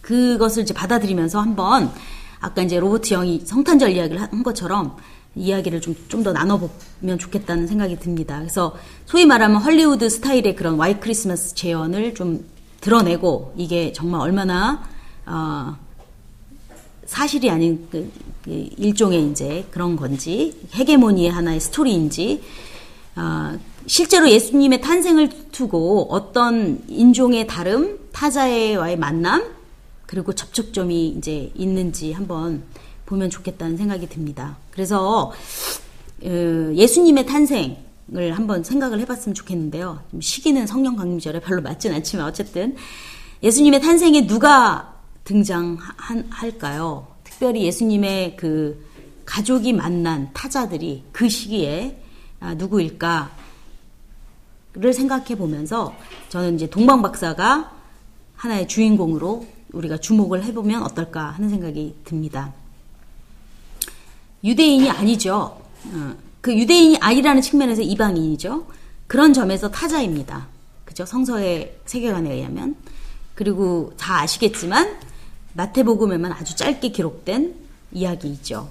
S1: 그것을 이제 받아들이면서 한번 아까 이제 로버트 영이 성탄절 이야기를 한 것처럼 이야기를 좀 좀 더 나눠보면 좋겠다는 생각이 듭니다. 그래서 소위 말하면 헐리우드 스타일의 그런 와이 크리스마스 재현을 좀 드러내고 이게 정말 얼마나 어, 사실이 아닌 그, 그 일종의 이제 그런 건지 헤게모니의 하나의 스토리인지 어, 실제로 예수님의 탄생을 두고 어떤 인종의 다름, 타자와의 만남 그리고 접촉점이 이제 있는지 한번 보면 좋겠다는 생각이 듭니다. 그래서 어, 예수님의 탄생을 한번 생각을 해봤으면 좋겠는데요. 시기는 성령 강림절에 별로 맞진 않지만 어쨌든 예수님의 탄생에 누가 등장할까요? 특별히 예수님의 그 가족이 만난 타자들이 그 시기에 아, 누구일까를 생각해 보면서 저는 이제 동방 박사가 하나의 주인공으로 우리가 주목을 해보면 어떨까 하는 생각이 듭니다. 유대인이 아니죠. 어, 그 유대인이 아니라는 측면에서 이방인이죠. 그런 점에서 타자입니다. 그죠? 성서의 세계관에 의하면. 그리고 다 아시겠지만 마태복음에만 아주 짧게 기록된 이야기이죠.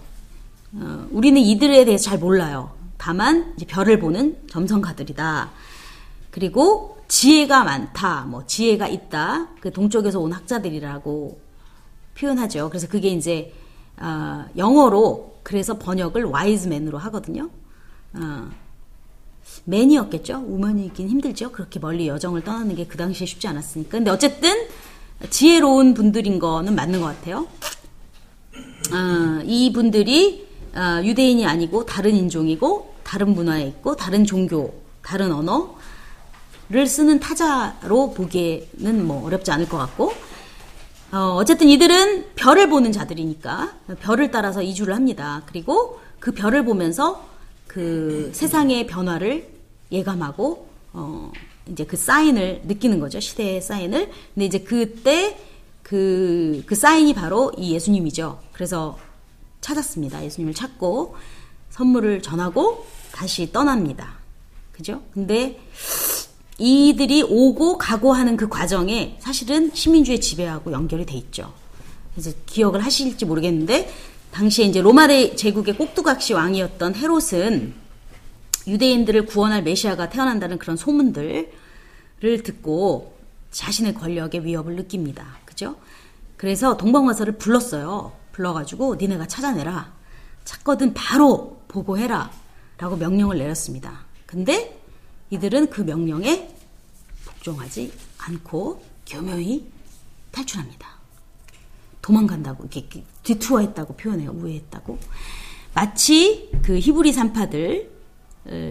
S1: 어, 우리는 이들에 대해서 잘 몰라요. 다만 별을 보는 점성가들이다. 그리고 지혜가 많다, 뭐 지혜가 있다. 그 동쪽에서 온 학자들이라고 표현하죠. 그래서 그게 이제 어, 영어로 그래서 번역을 와이즈맨으로 하거든요. 어, 맨이었겠죠. 우먼이긴 힘들죠. 그렇게 멀리 여정을 떠나는 게 그 당시에 쉽지 않았으니까. 근데 어쨌든 지혜로운 분들인 거는 맞는 것 같아요. 어, 이 분들이 어, 유대인이 아니고 다른 인종이고 다른 문화에 있고 다른 종교, 다른 언어 를 쓰는 타자로 보기에는 뭐 어렵지 않을 것 같고 어, 어쨌든 이들은 별을 보는 자들이니까 별을 따라서 이주를 합니다. 그리고 그 별을 보면서 그 세상의 변화를 예감하고 어, 이제 그 사인을 느끼는 거죠. 시대의 사인을. 근데 이제 그때 그, 그 사인이 바로 이 예수님이죠. 그래서 찾았습니다. 예수님을 찾고 선물을 전하고 다시 떠납니다. 그죠? 근데 이들이 오고 가고 하는 그 과정에 사실은 시민주의 지배하고 연결이 돼 있죠. 그래서 기억을 하실지 모르겠는데 당시에 이제 로마 제국의 꼭두각시 왕이었던 헤롯은 유대인들을 구원할 메시아가 태어난다는 그런 소문들을 듣고 자신의 권력의 위협을 느낍니다. 그죠? 그래서 동방화사를 불렀어요. 불러가지고 니네가 찾아내라. 찾거든 바로 보고해라. 라고 명령을 내렸습니다. 근데 이들은 그 명령에 복종하지 않고 교묘히 탈출합니다. 도망간다고 이렇게 뒤투어했다고 표현해요. 우회했다고. 마치 그 히브리 산파들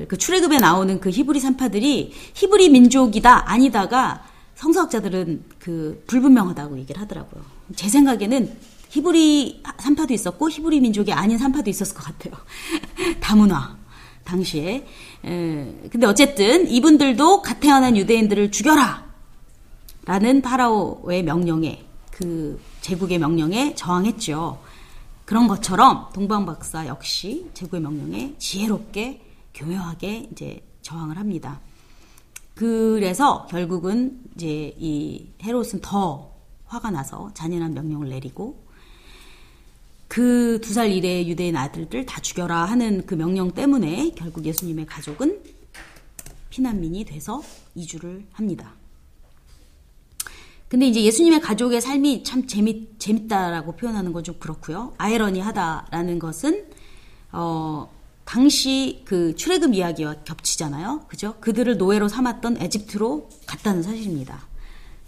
S1: 그 출애굽에 나오는 그 히브리 산파들이 히브리 민족이다 아니다가 성서학자들은 그 불분명하다고 얘기를 하더라고요. 제 생각에는 히브리 산파도 있었고 히브리 민족이 아닌 산파도 있었을 것 같아요. 다문화 당시에. 에, 근데 어쨌든 이분들도 갓 태어난 유대인들을 죽여라 라는 파라오의 명령에 그 제국의 명령에 저항했죠. 그런 것처럼 동방박사 역시 제국의 명령에 지혜롭게 교묘하게 이제 저항을 합니다. 그래서 결국은 이제 이 헤롯은 더 화가 나서 잔인한 명령을 내리고 그 두 살 이래의 유대인 아들들 다 죽여라 하는 그 명령 때문에 결국 예수님의 가족은 피난민이 돼서 이주를 합니다. 근데 이제 예수님의 가족의 삶이 참 재밌, 재밌다라고 표현하는 건 좀 그렇고요. 아이러니하다라는 것은, 어, 당시 그 출애굽 이야기와 겹치잖아요. 그죠? 그들을 노예로 삼았던 에집트로 갔다는 사실입니다.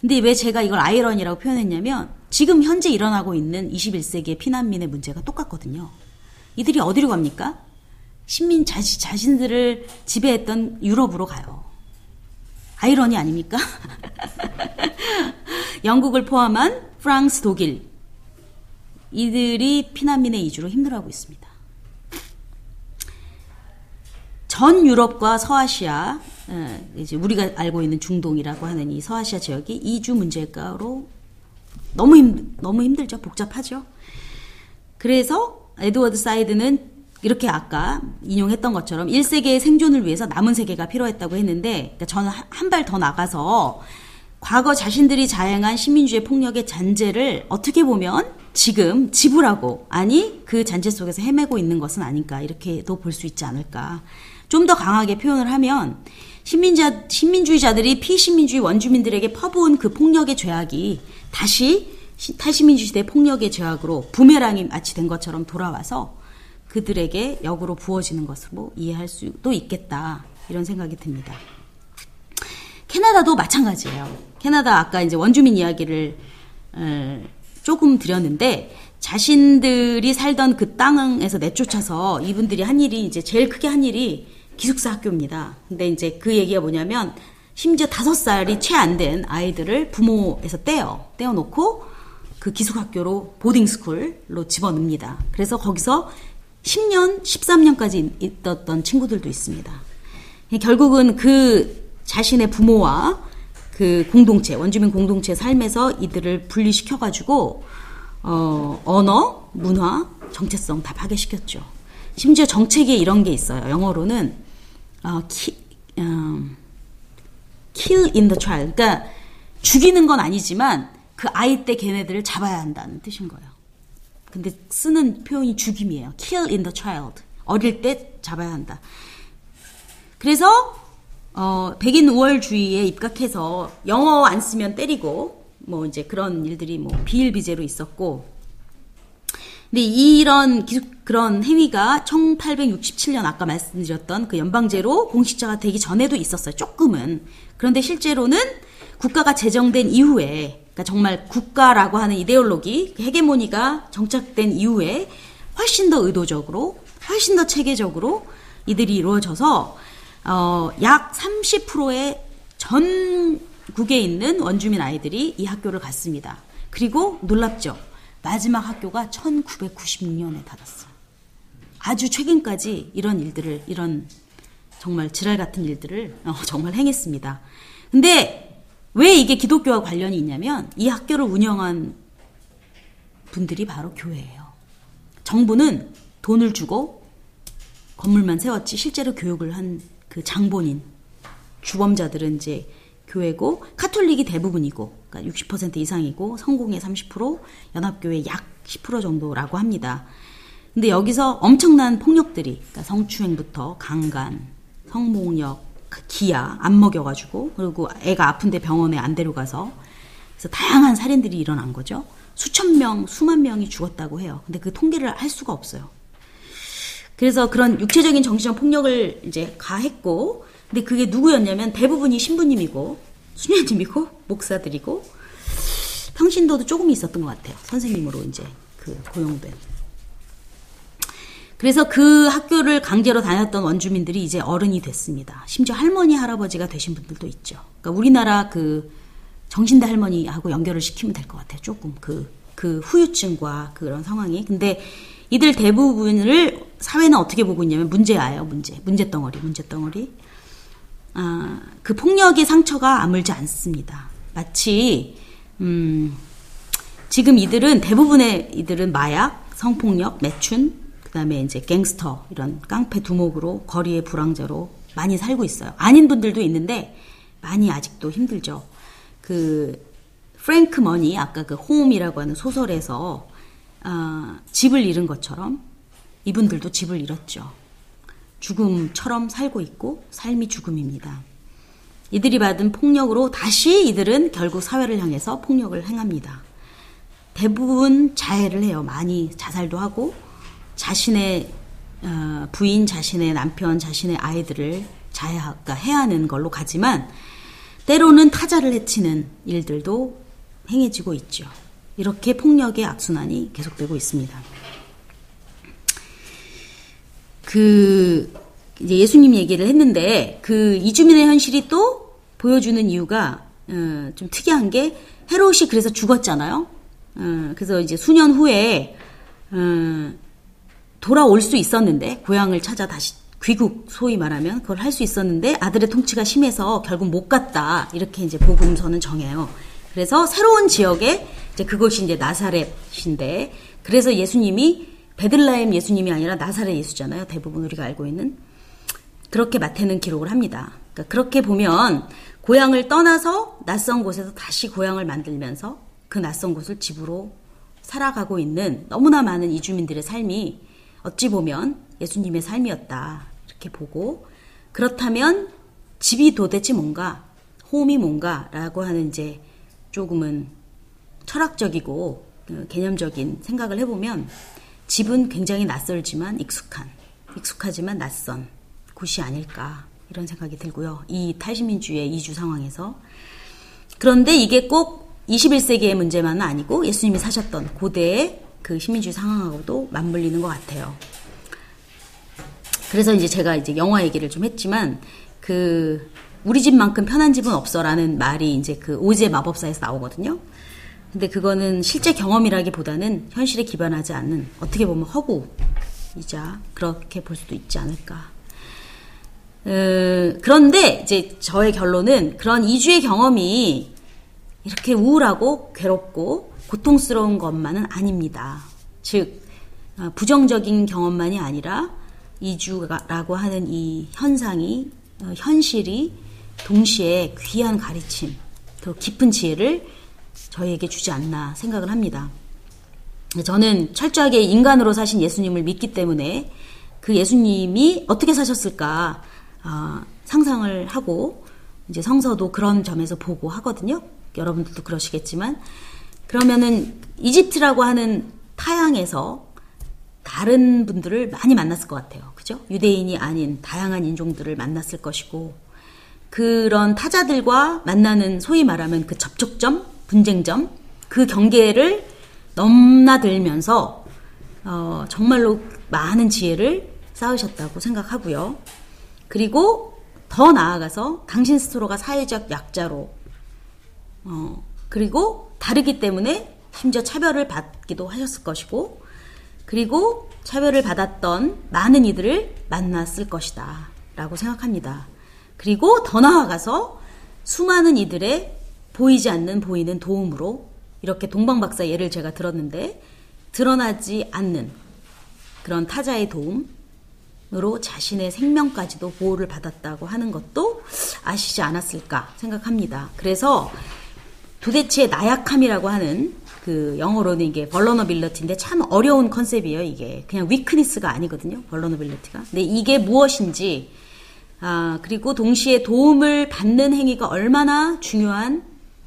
S1: 근데 왜 제가 이걸 아이러니라고 표현했냐면 지금 현재 일어나고 있는 21세기의 피난민의 문제가 똑같거든요. 이들이 어디로 갑니까? 신민 자신, 자신들을 지배했던 유럽으로 가요. 아이러니 아닙니까? 영국을 포함한 프랑스, 독일 이들이 피난민의 이주로 힘들어하고 있습니다. 전 유럽과 서아시아 이제 우리가 알고 있는 중동이라고 하는 이 서아시아 지역이 이주 문제가로 너무 힘 너무 힘들죠 복잡하죠. 그래서 에드워드 사이드는 이렇게 아까 인용했던 것처럼 1세계의 생존을 위해서 남은 세계가 필요했다고 했는데 그러니까 저는 한 발 더 나가서 과거 자신들이 자행한 식민주의 폭력의 잔재를 어떻게 보면 지금 지불하고 아니 그 잔재 속에서 헤매고 있는 것은 아닌가 이렇게도 볼 수 있지 않을까 좀 더 강하게 표현을 하면 식민자 식민주의자들이 피식민주의 원주민들에게 퍼부은 그 폭력의 죄악이 다시 탈시민주의 시대 폭력의 죄악으로 부메랑이 마치 된 것처럼 돌아와서 그들에게 역으로 부어지는 것으로 이해할 수도 있겠다. 이런 생각이 듭니다. 캐나다도 마찬가지예요. 캐나다 아까 이제 원주민 이야기를 조금 드렸는데 자신들이 살던 그 땅에서 내쫓아서 이분들이 한 일이 이제 제일 크게 한 일이 기숙사 학교입니다. 근데 이제 그 얘기가 뭐냐면 심지어 다섯 살이 채 안 된 아이들을 부모에서 떼어 떼어놓고 그 기숙학교로 보딩스쿨로 집어넣습니다. 그래서 거기서 10년, 13년까지 있었던 친구들도 있습니다. 결국은 그 자신의 부모와 그 공동체, 원주민 공동체 삶에서 이들을 분리시켜가지고, 어, 언어, 문화, 정체성 다 파괴시켰죠. 심지어 정책에 이런 게 있어요. 영어로는, 어, 키, 어, kill in the child. 그러니까 죽이는 건 아니지만 그 아이 때 걔네들을 잡아야 한다는 뜻인 거예요. 근데 쓰는 표현이 죽임이에요. kill in the child. 어릴 때 잡아야 한다. 그래서 어, 백인 우월주의에 입각해서 영어 안 쓰면 때리고 뭐 이제 그런 일들이 뭐 비일비재로 있었고 근데 이런 기숙 그런 행위가 1867년 아까 말씀드렸던 그 연방제로 공식화가 되기 전에도 있었어요. 조금은. 그런데 실제로는 국가가 제정된 이후에 그러니까 정말 국가라고 하는 이데올로기, 그 헤게모니가 정착된 이후에 훨씬 더 의도적으로, 훨씬 더 체계적으로 이들이 이루어져서 어, 약 30%의 전국에 있는 원주민 아이들이 이 학교를 갔습니다. 그리고 놀랍죠. 마지막 학교가 1996년에 닫았어요. 아주 최근까지 이런 일들을, 이런 정말 지랄 같은 일들을 어, 정말 행했습니다. 근데 왜 이게 기독교와 관련이 있냐면 이 학교를 운영한 분들이 바로 교회예요. 정부는 돈을 주고 건물만 세웠지 실제로 교육을 한 그 장본인 주범자들은 이제 교회고 카톨릭이 대부분이고 그러니까 60% 이상이고 성공의 30% 연합교회 약 10% 정도라고 합니다. 근데 여기서 엄청난 폭력들이 그러니까 성추행부터 강간, 성폭력, 기아 안 먹여가지고 그리고 애가 아픈데 병원에 안 데려가서 그래서 다양한 살인들이 일어난 거죠. 수천 명, 수만 명이 죽었다고 해요. 근데 그 통계를 할 수가 없어요. 그래서 그런 육체적인 정신적 폭력을 이제 가했고, 근데 그게 누구였냐면 대부분이 신부님이고, 수녀님이고, 목사들이고, 평신도도 조금 있었던 것 같아요. 선생님으로 이제 그 고용된. 그래서 그 학교를 강제로 다녔던 원주민들이 이제 어른이 됐습니다. 심지어 할머니, 할아버지가 되신 분들도 있죠. 그러니까 우리나라 그 정신대 할머니하고 연결을 시키면 될 것 같아요. 조금 그, 그 후유증과 그런 상황이. 근데 이들 대부분을 사회는 어떻게 보고 있냐면 문제아예요, 문제. 문제 덩어리, 문제 덩어리. 아, 그 폭력의 상처가 아물지 않습니다. 마치, 음, 지금 이들은 대부분의 이들은 마약, 성폭력, 매춘, 그 다음에 이제 갱스터, 이런 깡패 두목으로 거리의 불황자로 많이 살고 있어요. 아닌 분들도 있는데 많이 아직도 힘들죠. 그 프랭크 머니 아까 그 홈이라고 하는 소설에서 어, 집을 잃은 것처럼 이분들도 집을 잃었죠. 죽음처럼 살고 있고 삶이 죽음입니다. 이들이 받은 폭력으로 다시 이들은 결국 사회를 향해서 폭력을 행합니다. 대부분 자해를 해요. 많이 자살도 하고 자신의 어, 부인, 자신의 남편, 자신의 아이들을 자해가 해하는 걸로 가지만 때로는 타자를 해치는 일들도 행해지고 있죠. 이렇게 폭력의 악순환이 계속되고 있습니다. 그 이제 예수님 얘기를 했는데 그 이주민의 현실이 또 보여주는 이유가 어, 좀 특이한 게 헤롯이 그래서 죽었잖아요. 어, 그래서 이제 수년 후에 어, 돌아올 수 있었는데 고향을 찾아 다시 귀국 소위 말하면 그걸 할 수 있었는데 아들의 통치가 심해서 결국 못 갔다 이렇게 이제 복음서는 정해요. 그래서 새로운 지역에 이제 그것이 이제 나사렛인데 그래서 예수님이 베들라헴 예수님이 아니라 나사렛 예수잖아요. 대부분 우리가 알고 있는 그렇게 마태는 기록을 합니다. 그러니까 그렇게 보면 고향을 떠나서 낯선 곳에서 다시 고향을 만들면서 그 낯선 곳을 집으로 살아가고 있는 너무나 많은 이주민들의 삶이 어찌 보면 예수님의 삶이었다. 이렇게 보고 그렇다면 집이 도대체 뭔가 홈이 뭔가라고 하는 이제 조금은 철학적이고 그 개념적인 생각을 해보면 집은 굉장히 낯설지만 익숙한 익숙하지만 낯선 곳이 아닐까 이런 생각이 들고요. 이 탈시민주의 이주 상황에서 그런데 이게 꼭 21세기의 문제만은 아니고 예수님이 사셨던 고대의 그 시민주의 상황하고도 맞물리는 것 같아요. 그래서 이제 제가 이제 영화 얘기를 좀 했지만 그 우리 집만큼 편한 집은 없어라는 말이 이제 그 오즈의 마법사에서 나오거든요. 근데 그거는 실제 경험이라기보다는 현실에 기반하지 않는 어떻게 보면 허구이자 그렇게 볼 수도 있지 않을까. 어, 그런데 이제 저의 결론은 그런 이주의 경험이 이렇게 우울하고 괴롭고 고통스러운 것만은 아닙니다. 즉 어, 부정적인 경험만이 아니라 이주라고 하는 이 현상이 어, 현실이 동시에 귀한 가르침, 더 깊은 지혜를 저희에게 주지 않나 생각을 합니다. 저는 철저하게 인간으로 사신 예수님을 믿기 때문에 그 예수님이 어떻게 사셨을까 어, 상상을 하고 이제 성서도 그런 점에서 보고 하거든요. 여러분들도 그러시겠지만 그러면은 이집트라고 하는 타양에서 다른 분들을 많이 만났을 것 같아요. 그죠? 유대인이 아닌 다양한 인종들을 만났을 것이고, 그런 타자들과 만나는 소위 말하면 그 접촉점, 분쟁점, 그 경계를 넘나들면서, 어, 정말로 많은 지혜를 쌓으셨다고 생각하고요. 그리고 더 나아가서 당신 스스로가 사회적 약자로, 어, 그리고 다르기 때문에 심지어 차별을 받기도 하셨을 것이고, 그리고 차별을 받았던 많은 이들을 만났을 것이다. 라고 생각합니다. 그리고 더 나아가서 수많은 이들의 보이지 않는 보이는 도움으로 이렇게 동방박사 예를 제가 들었는데 드러나지 않는 그런 타자의 도움 으로 자신의 생명까지도 보호를 받았다고 하는 것도 아시지 않았을까 생각합니다. 그래서 도대체 나약함이라고 하는 그 영어로는 이게 vulnerability인데 참 어려운 concept이에요, 이게. 그냥 weakness가 아니거든요, vulnerability가. 근데 이게 무엇인지, 아, 그리고 동시에 도움을 받는 행위가 얼마나 중요한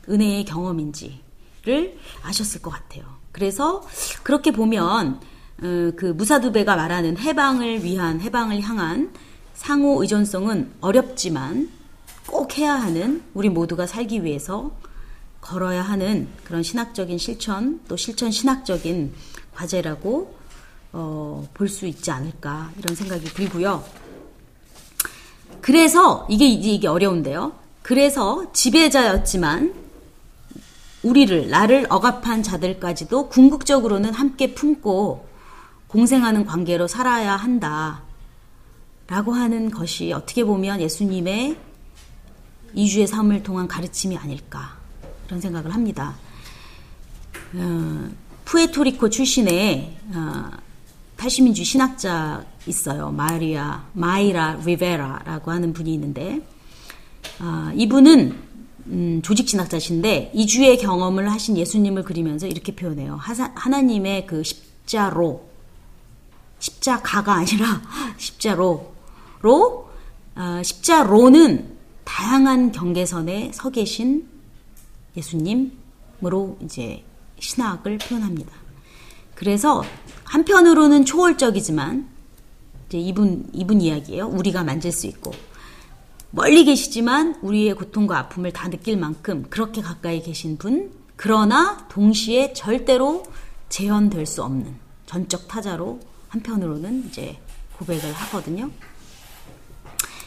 S1: 은혜의 경험인지를 아셨을 것 같아요. 그래서 그렇게 보면 어, 그 무사두배가 말하는 해방을 위한 해방을 향한 상호 의존성은 어렵지만 꼭 해야 하는 우리 모두가 살기 위해서 걸어야 하는 그런 신학적인 실천 또 실천 신학적인 과제라고 어, 볼 수 있지 않을까 이런 생각이 들고요. 그래서 이게 이게 어려운데요. 그래서 지배자였지만 우리를 나를 억압한 자들까지도 궁극적으로는 함께 품고 공생하는 관계로 살아야 한다. 라고 하는 것이 어떻게 보면 예수님의 이주의 삶을 통한 가르침이 아닐까. 그런 생각을 합니다. 어, 푸에토리코 출신의 어, 탈시민주의 신학자 있어요. 마리아, 마이라 리베라라고 하는 분이 있는데, 어, 이분은 음, 조직 신학자신데 이주의 경험을 하신 예수님을 그리면서 이렇게 표현해요. 하사, 하나님의 그 십자로 십자가가 아니라 십자로로 어, 십자로는 다양한 경계선에 서 계신 예수님으로 이제 신학을 표현합니다. 그래서 한편으로는 초월적이지만 이제 이분 이분 이야기예요. 우리가 만질 수 있고 멀리 계시지만 우리의 고통과 아픔을 다 느낄 만큼 그렇게 가까이 계신 분. 그러나 동시에 절대로 재현될 수 없는 전적 타자로 한편으로는 이제 고백을 하거든요.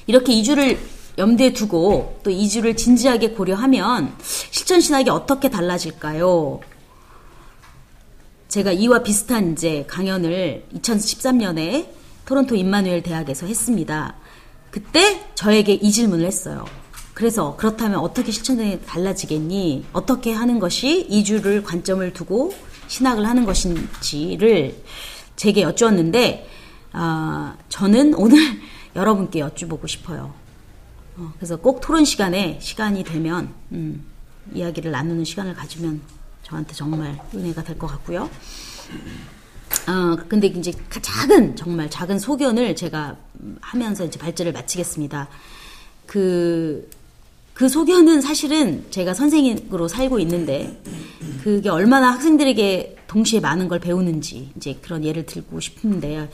S1: 이렇게 이주를 염두에 두고 또 이주를 진지하게 고려하면 실천 신학이 어떻게 달라질까요? 제가 이와 비슷한 이제 강연을 2013년에 토론토 임마누엘 대학에서 했습니다. 그때 저에게 이 질문을 했어요. 그래서 그렇다면 어떻게 실천이 달라지겠니? 어떻게 하는 것이 이주를 관점을 두고 신학을 하는 것인지를 제게 여쭈었는데 아, 저는 오늘 여러분께 여쭈보고 싶어요. 어, 그래서 꼭 토론 시간에 시간이 되면 음, 이야기를 나누는 시간을 가지면 저한테 정말 은혜가 될 것 같고요. 어, 근데 이제 작은 정말 작은 소견을 제가 하면서 이제 발제를 마치겠습니다. 그, 그 소견은 사실은 제가 선생님으로 살고 있는데 그게 얼마나 학생들에게 동시에 많은 걸 배우는지 이제 그런 예를 들고 싶은데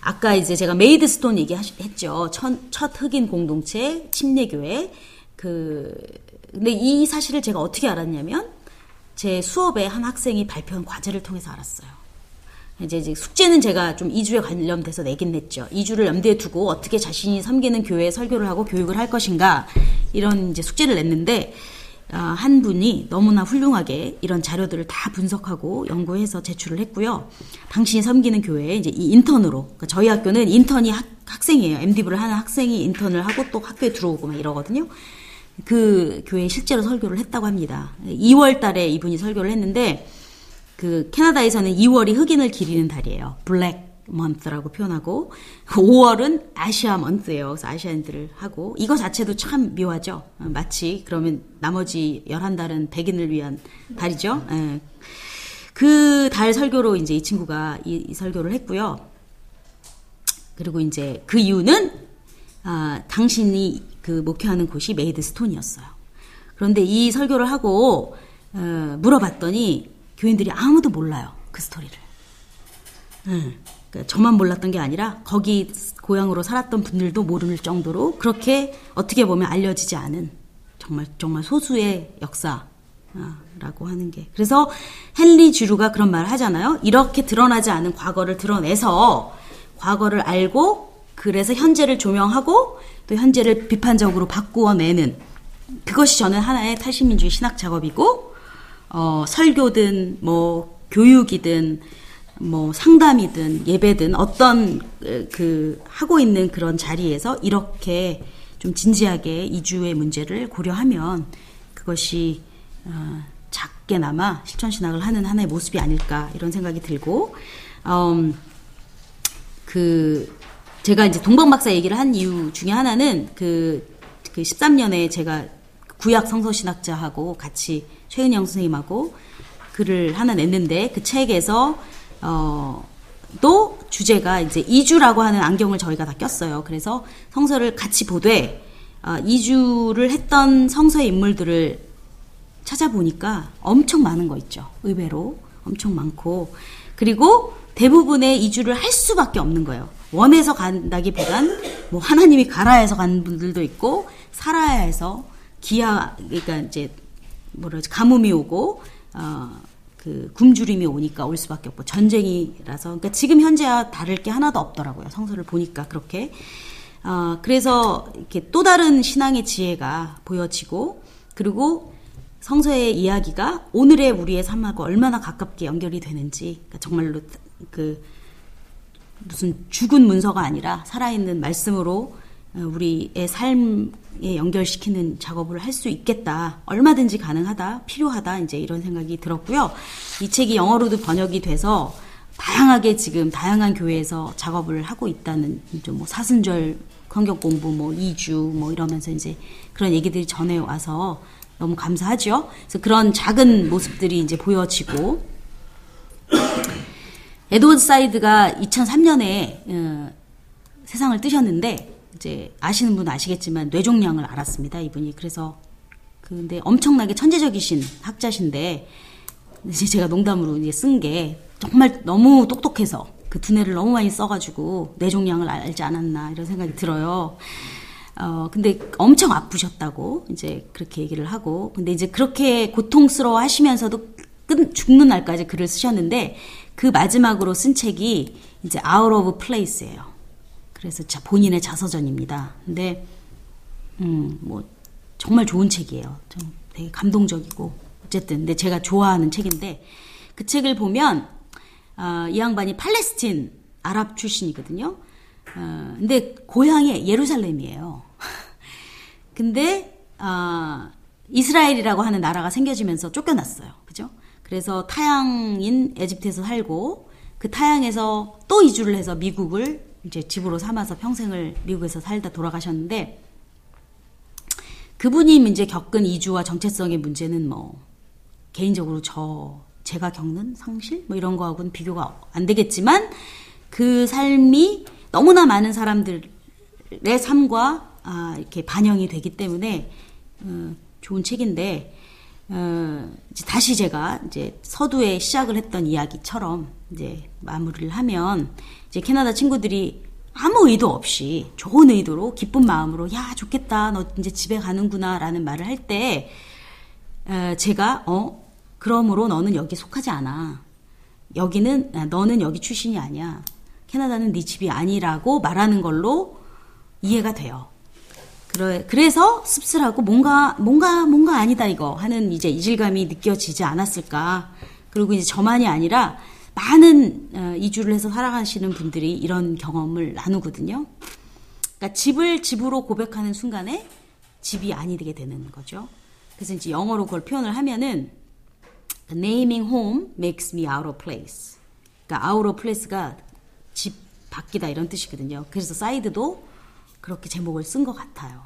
S1: 아까 이제 제가 메이드스톤 얘기했죠. 첫, 첫 흑인 공동체 침례교회 그 근데 이 사실을 제가 어떻게 알았냐면 제 수업에 한 학생이 발표한 과제를 통해서 알았어요. 이제, 이제 숙제는 제가 좀 이주에 관련돼서 내긴 냈죠. 이주를 염두에 두고 어떻게 자신이 섬기는 교회에 설교를 하고 교육을 할 것인가 이런 이제 숙제를 냈는데 아, 한 분이 너무나 훌륭하게 이런 자료들을 다 분석하고 연구해서 제출을 했고요. 당신이 섬기는 교회에 이제 이 인턴으로, 그러니까 저희 학교는 인턴이 학, 학생이에요. MD부를 하는 학생이 인턴을 하고 또 학교에 들어오고 막 이러거든요. 그 교회에 실제로 설교를 했다고 합니다. 2월 달에 이분이 설교를 했는데, 그 캐나다에서는 2월이 흑인을 기리는 달이에요. 블랙 먼트라고 표현하고 5월은 아시아 먼트예요. 그래서 아시아인들을 하고 이거 자체도 참 묘하죠. 어, 마치 그러면 나머지 11달은 백인을 위한 달이죠. 예. 그달 설교로 이제 이 친구가 이, 이, 설교를 했고요. 그리고 이제 그 이유는 아, 당신이 그 목회하는 곳이 메이드 스톤이었어요. 그런데 이 설교를 하고 어, 물어봤더니 교인들이 아무도 몰라요. 그 스토리를. 음. 그러니까 저만 몰랐던 게 아니라 거기 고향으로 살았던 분들도 모를 정도로 그렇게 어떻게 보면 알려지지 않은 정말 정말 소수의 역사 라고 하는 게 그래서 헨리 주루가 그런 말을 하잖아요. 이렇게 드러나지 않은 과거를 드러내서 과거를 알고 그래서 현재를 조명하고 또 현재를 비판적으로 바꾸어내는 그것이 저는 하나의 탈신민주의 신학 작업이고 어, 설교든 뭐 교육이든 뭐 상담이든 예배든 어떤 그 하고 있는 그런 자리에서 이렇게 좀 진지하게 이주의 문제를 고려하면 그것이 어, 작게나마 실천 신학을 하는 하나의 모습이 아닐까 이런 생각이 들고 음, 그 제가 이제 동방박사 얘기를 한 이유 중에 하나는 그, 그 13년에 제가 구약 성서신학자하고 같이 최은영 선생님하고 글을 하나 냈는데 그 책에서 어, 또 주제가 이제 이주라고 하는 안경을 저희가 다 꼈어요. 그래서 성서를 같이 보되 어, 이주를 했던 성서의 인물들을 찾아보니까 엄청 많은 거 있죠. 의외로 엄청 많고 그리고 대부분의 이주를 할 수밖에 없는 거예요. 원해서 간다기보단 뭐 하나님이 가라 해서 간 분들도 있고 살아야 해서 기아 그러니까 이제 뭐라 지 가뭄이 오고 어, 그 굶주림이 오니까 올 수밖에 없고 전쟁이라서 그러니까 지금 현재와 다를 게 하나도 없더라고요. 성서를 보니까 그렇게 어, 그래서 이렇게 또 다른 신앙의 지혜가 보여지고 그리고 성서의 이야기가 오늘의 우리의 삶하고 얼마나 가깝게 연결이 되는지 그러니까 정말로 그 무슨 죽은 문서가 아니라 살아있는 말씀으로 어, 우리의 삶에 연결시키는 작업을 할 수 있겠다. 얼마든지 가능하다. 필요하다. 이제 이런 생각이 들었고요. 이 책이 영어로도 번역이 돼서 다양하게 지금 다양한 교회에서 작업을 하고 있다는 좀뭐 사순절 성경 공부 뭐 2주 뭐 이러면서 이제 그런 얘기들이 전해 와서 너무 감사하죠. 그래서 그런 작은 모습들이 이제 보여지고 에드워드 사이드가 2003년에 어, 세상을 뜨셨는데 이제 아시는 분 아시겠지만 뇌종양을 앓았습니다 이분이 그래서 근데 엄청나게 천재적이신 학자신데 이제 제가 농담으로 이제 쓴 게 정말 너무 똑똑해서 그 두뇌를 너무 많이 써가지고 뇌종양을 앓지 않았나 이런 생각이 들어요. 어 근데 엄청 아프셨다고 이제 그렇게 얘기를 하고 근데 이제 그렇게 고통스러워 하시면서도 끝 죽는 날까지 글을 쓰셨는데 그 마지막으로 쓴 책이 이제 Out of Place예요. 그래서 자, 본인의 자서전입니다. 근데 음, 뭐 정말 좋은 책이에요. 좀 되게 감동적이고 어쨌든 근데 제가 좋아하는 책인데 그 책을 보면 어, 이 양반이 팔레스틴 아랍 출신이거든요. 어, 근데 고향이 예루살렘이에요. 근데 어, 이스라엘이라고 하는 나라가 생겨지면서 쫓겨났어요. 그죠? 그래서 타양인 에집트에서 살고 그 타양에서 또 이주를 해서 미국을 이제 집으로 삼아서 평생을 미국에서 살다 돌아가셨는데 그분이 이제 겪은 이주와 정체성의 문제는 뭐 개인적으로 저 제가 겪는 상실 뭐 이런 거하고는 비교가 안 되겠지만 그 삶이 너무나 많은 사람들의 삶과 아, 이렇게 반영이 되기 때문에 어, 좋은 책인데 어, 이제 다시 제가 이제 서두에 시작을 했던 이야기처럼 이제 마무리를 하면 이제 캐나다 친구들이 아무 의도 없이 좋은 의도로 기쁜 마음으로 야 좋겠다 너 이제 집에 가는구나라는 말을 할때 어, 제가 어 그러므로 너는 여기 속하지 않아 여기는 아, 너는 여기 출신이 아니야 캐나다는 네 집이 아니라고 말하는 걸로 이해가 돼요. 그래, 그래서 씁쓸하고 뭔가, 뭔가, 뭔가 아니다 이거 하는 이제 이질감이 느껴지지 않았을까. 그리고 이제 저만이 아니라 많은 어, 이주를 해서 살아가시는 분들이 이런 경험을 나누거든요. 그러니까 집을 집으로 고백하는 순간에 집이 아니게 되는 거죠. 그래서 이제 영어로 그걸 표현을 하면은 naming home makes me out of place. 그러니까 out of place가 집 밖이다 이런 뜻이거든요. 그래서 사이드도 그렇게 제목을 쓴 것 같아요.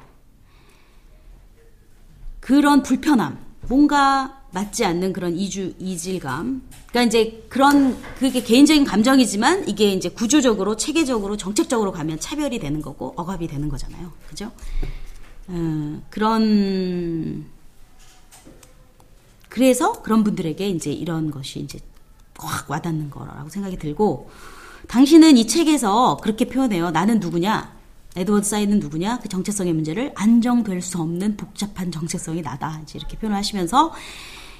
S1: 그런 불편함, 뭔가 맞지 않는 그런 이주 이질감. 그러니까 이제 그런 그게 개인적인 감정이지만 이게 이제 구조적으로 체계적으로 정책적으로 가면 차별이 되는 거고 억압이 되는 거잖아요. 그죠? 어, 그런 그래서 그런 분들에게 이제 이런 것이 이제 확 와닿는 거라고 생각이 들고 당신은 이 책에서 그렇게 표현해요. 나는 누구냐? 에드워드 사이드는 누구냐? 그 정체성의 문제를 안정될 수 없는 복잡한 정체성이 나다. 이제 이렇게 표현을 하시면서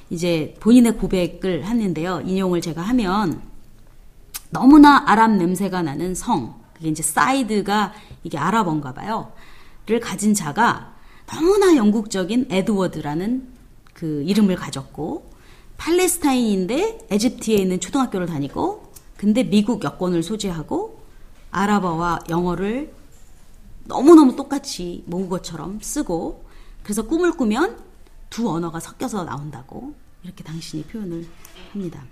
S1: 이제 본인의 고백을 하는데요. 인용을 제가 하면 너무나 아랍 냄새가 나는 성, 그게 이제 사이드가 이게 아랍어인가 봐요. 를 가진 자가 너무나 영국적인 에드워드라는 그 이름을 가졌고 팔레스타인인데 에집트에 있는 초등학교를 다니고 근데 미국 여권을 소지하고 아랍어와 영어를 너무너무 똑같이 모국어처럼 쓰고 그래서 꿈을 꾸면 두 언어가 섞여서 나온다고 이렇게 당신이 표현을 합니다.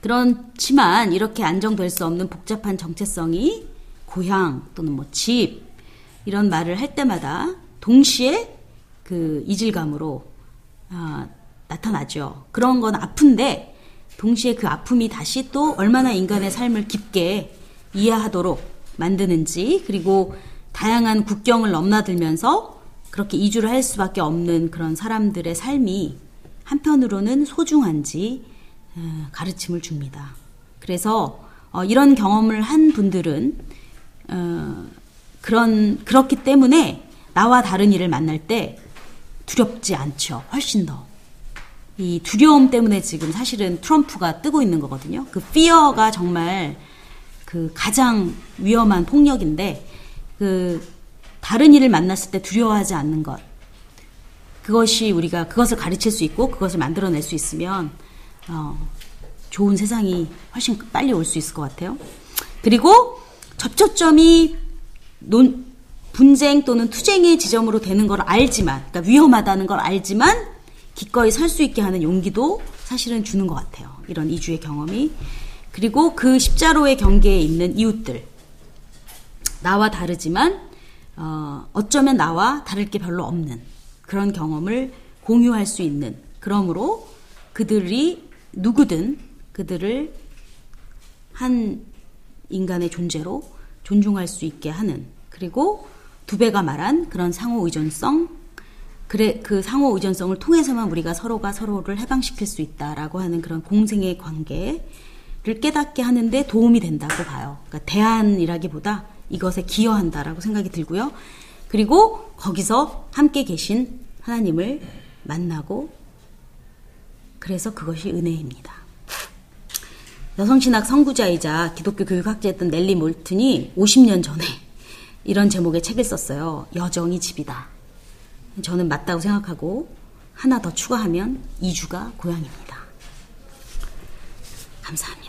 S1: 그렇지만 이렇게 안정될 수 없는 복잡한 정체성이 고향 또는 뭐 집 이런 말을 할 때마다 동시에 그 이질감으로 아, 나타나죠. 그런 건 아픈데 동시에 그 아픔이 다시 또 얼마나 인간의 삶을 깊게 이해하도록 만드는지 그리고 다양한 국경을 넘나들면서 그렇게 이주를 할 수밖에 없는 그런 사람들의 삶이 한편으로는 소중한지 어, 가르침을 줍니다. 그래서 어, 이런 경험을 한 분들은 어, 그런 그렇기 때문에 나와 다른 이를 만날 때 두렵지 않죠. 훨씬 더. 이 두려움 때문에 지금 사실은 트럼프가 뜨고 있는 거거든요. 그 피어가 정말 그 가장 위험한 폭력인데 그 다른 일을 만났을 때 두려워하지 않는 것. 그것이 우리가 그것을 가르칠 수 있고 그것을 만들어낼 수 있으면 어, 좋은 세상이 훨씬 빨리 올 수 있을 것 같아요. 그리고 접촉점이 논, 분쟁 또는 투쟁의 지점으로 되는 걸 알지만, 그러니까 위험하다는 걸 알지만 기꺼이 설 수 있게 하는 용기도 사실은 주는 것 같아요. 이런 이주의 경험이. 그리고 그 십자로의 경계에 있는 이웃들. 나와 다르지만, 어, 어쩌면 나와 다를 게 별로 없는 그런 경험을 공유할 수 있는. 그러므로 그들이 누구든 그들을 한 인간의 존재로 존중할 수 있게 하는. 그리고 두배가 말한 그런 상호 의존성 그래 그 상호 의존성을 통해서만 우리가 서로가 서로를 해방시킬 수 있다라고 하는 그런 공생의 관계를 깨닫게 하는데 도움이 된다고 봐요. 그러니까 대안이라기보다 이것에 기여한다라고 생각이 들고요. 그리고 거기서 함께 계신 하나님을 만나고 그래서 그것이 은혜입니다. 여성신학 선구자이자 기독교 교육학자였던 넬리 몰튼이 50년 전에 이런 제목의 책을 썼어요. 여정이 집이다. 저는 맞다고 생각하고 하나 더 추가하면 이주가 고향입니다. 감사합니다.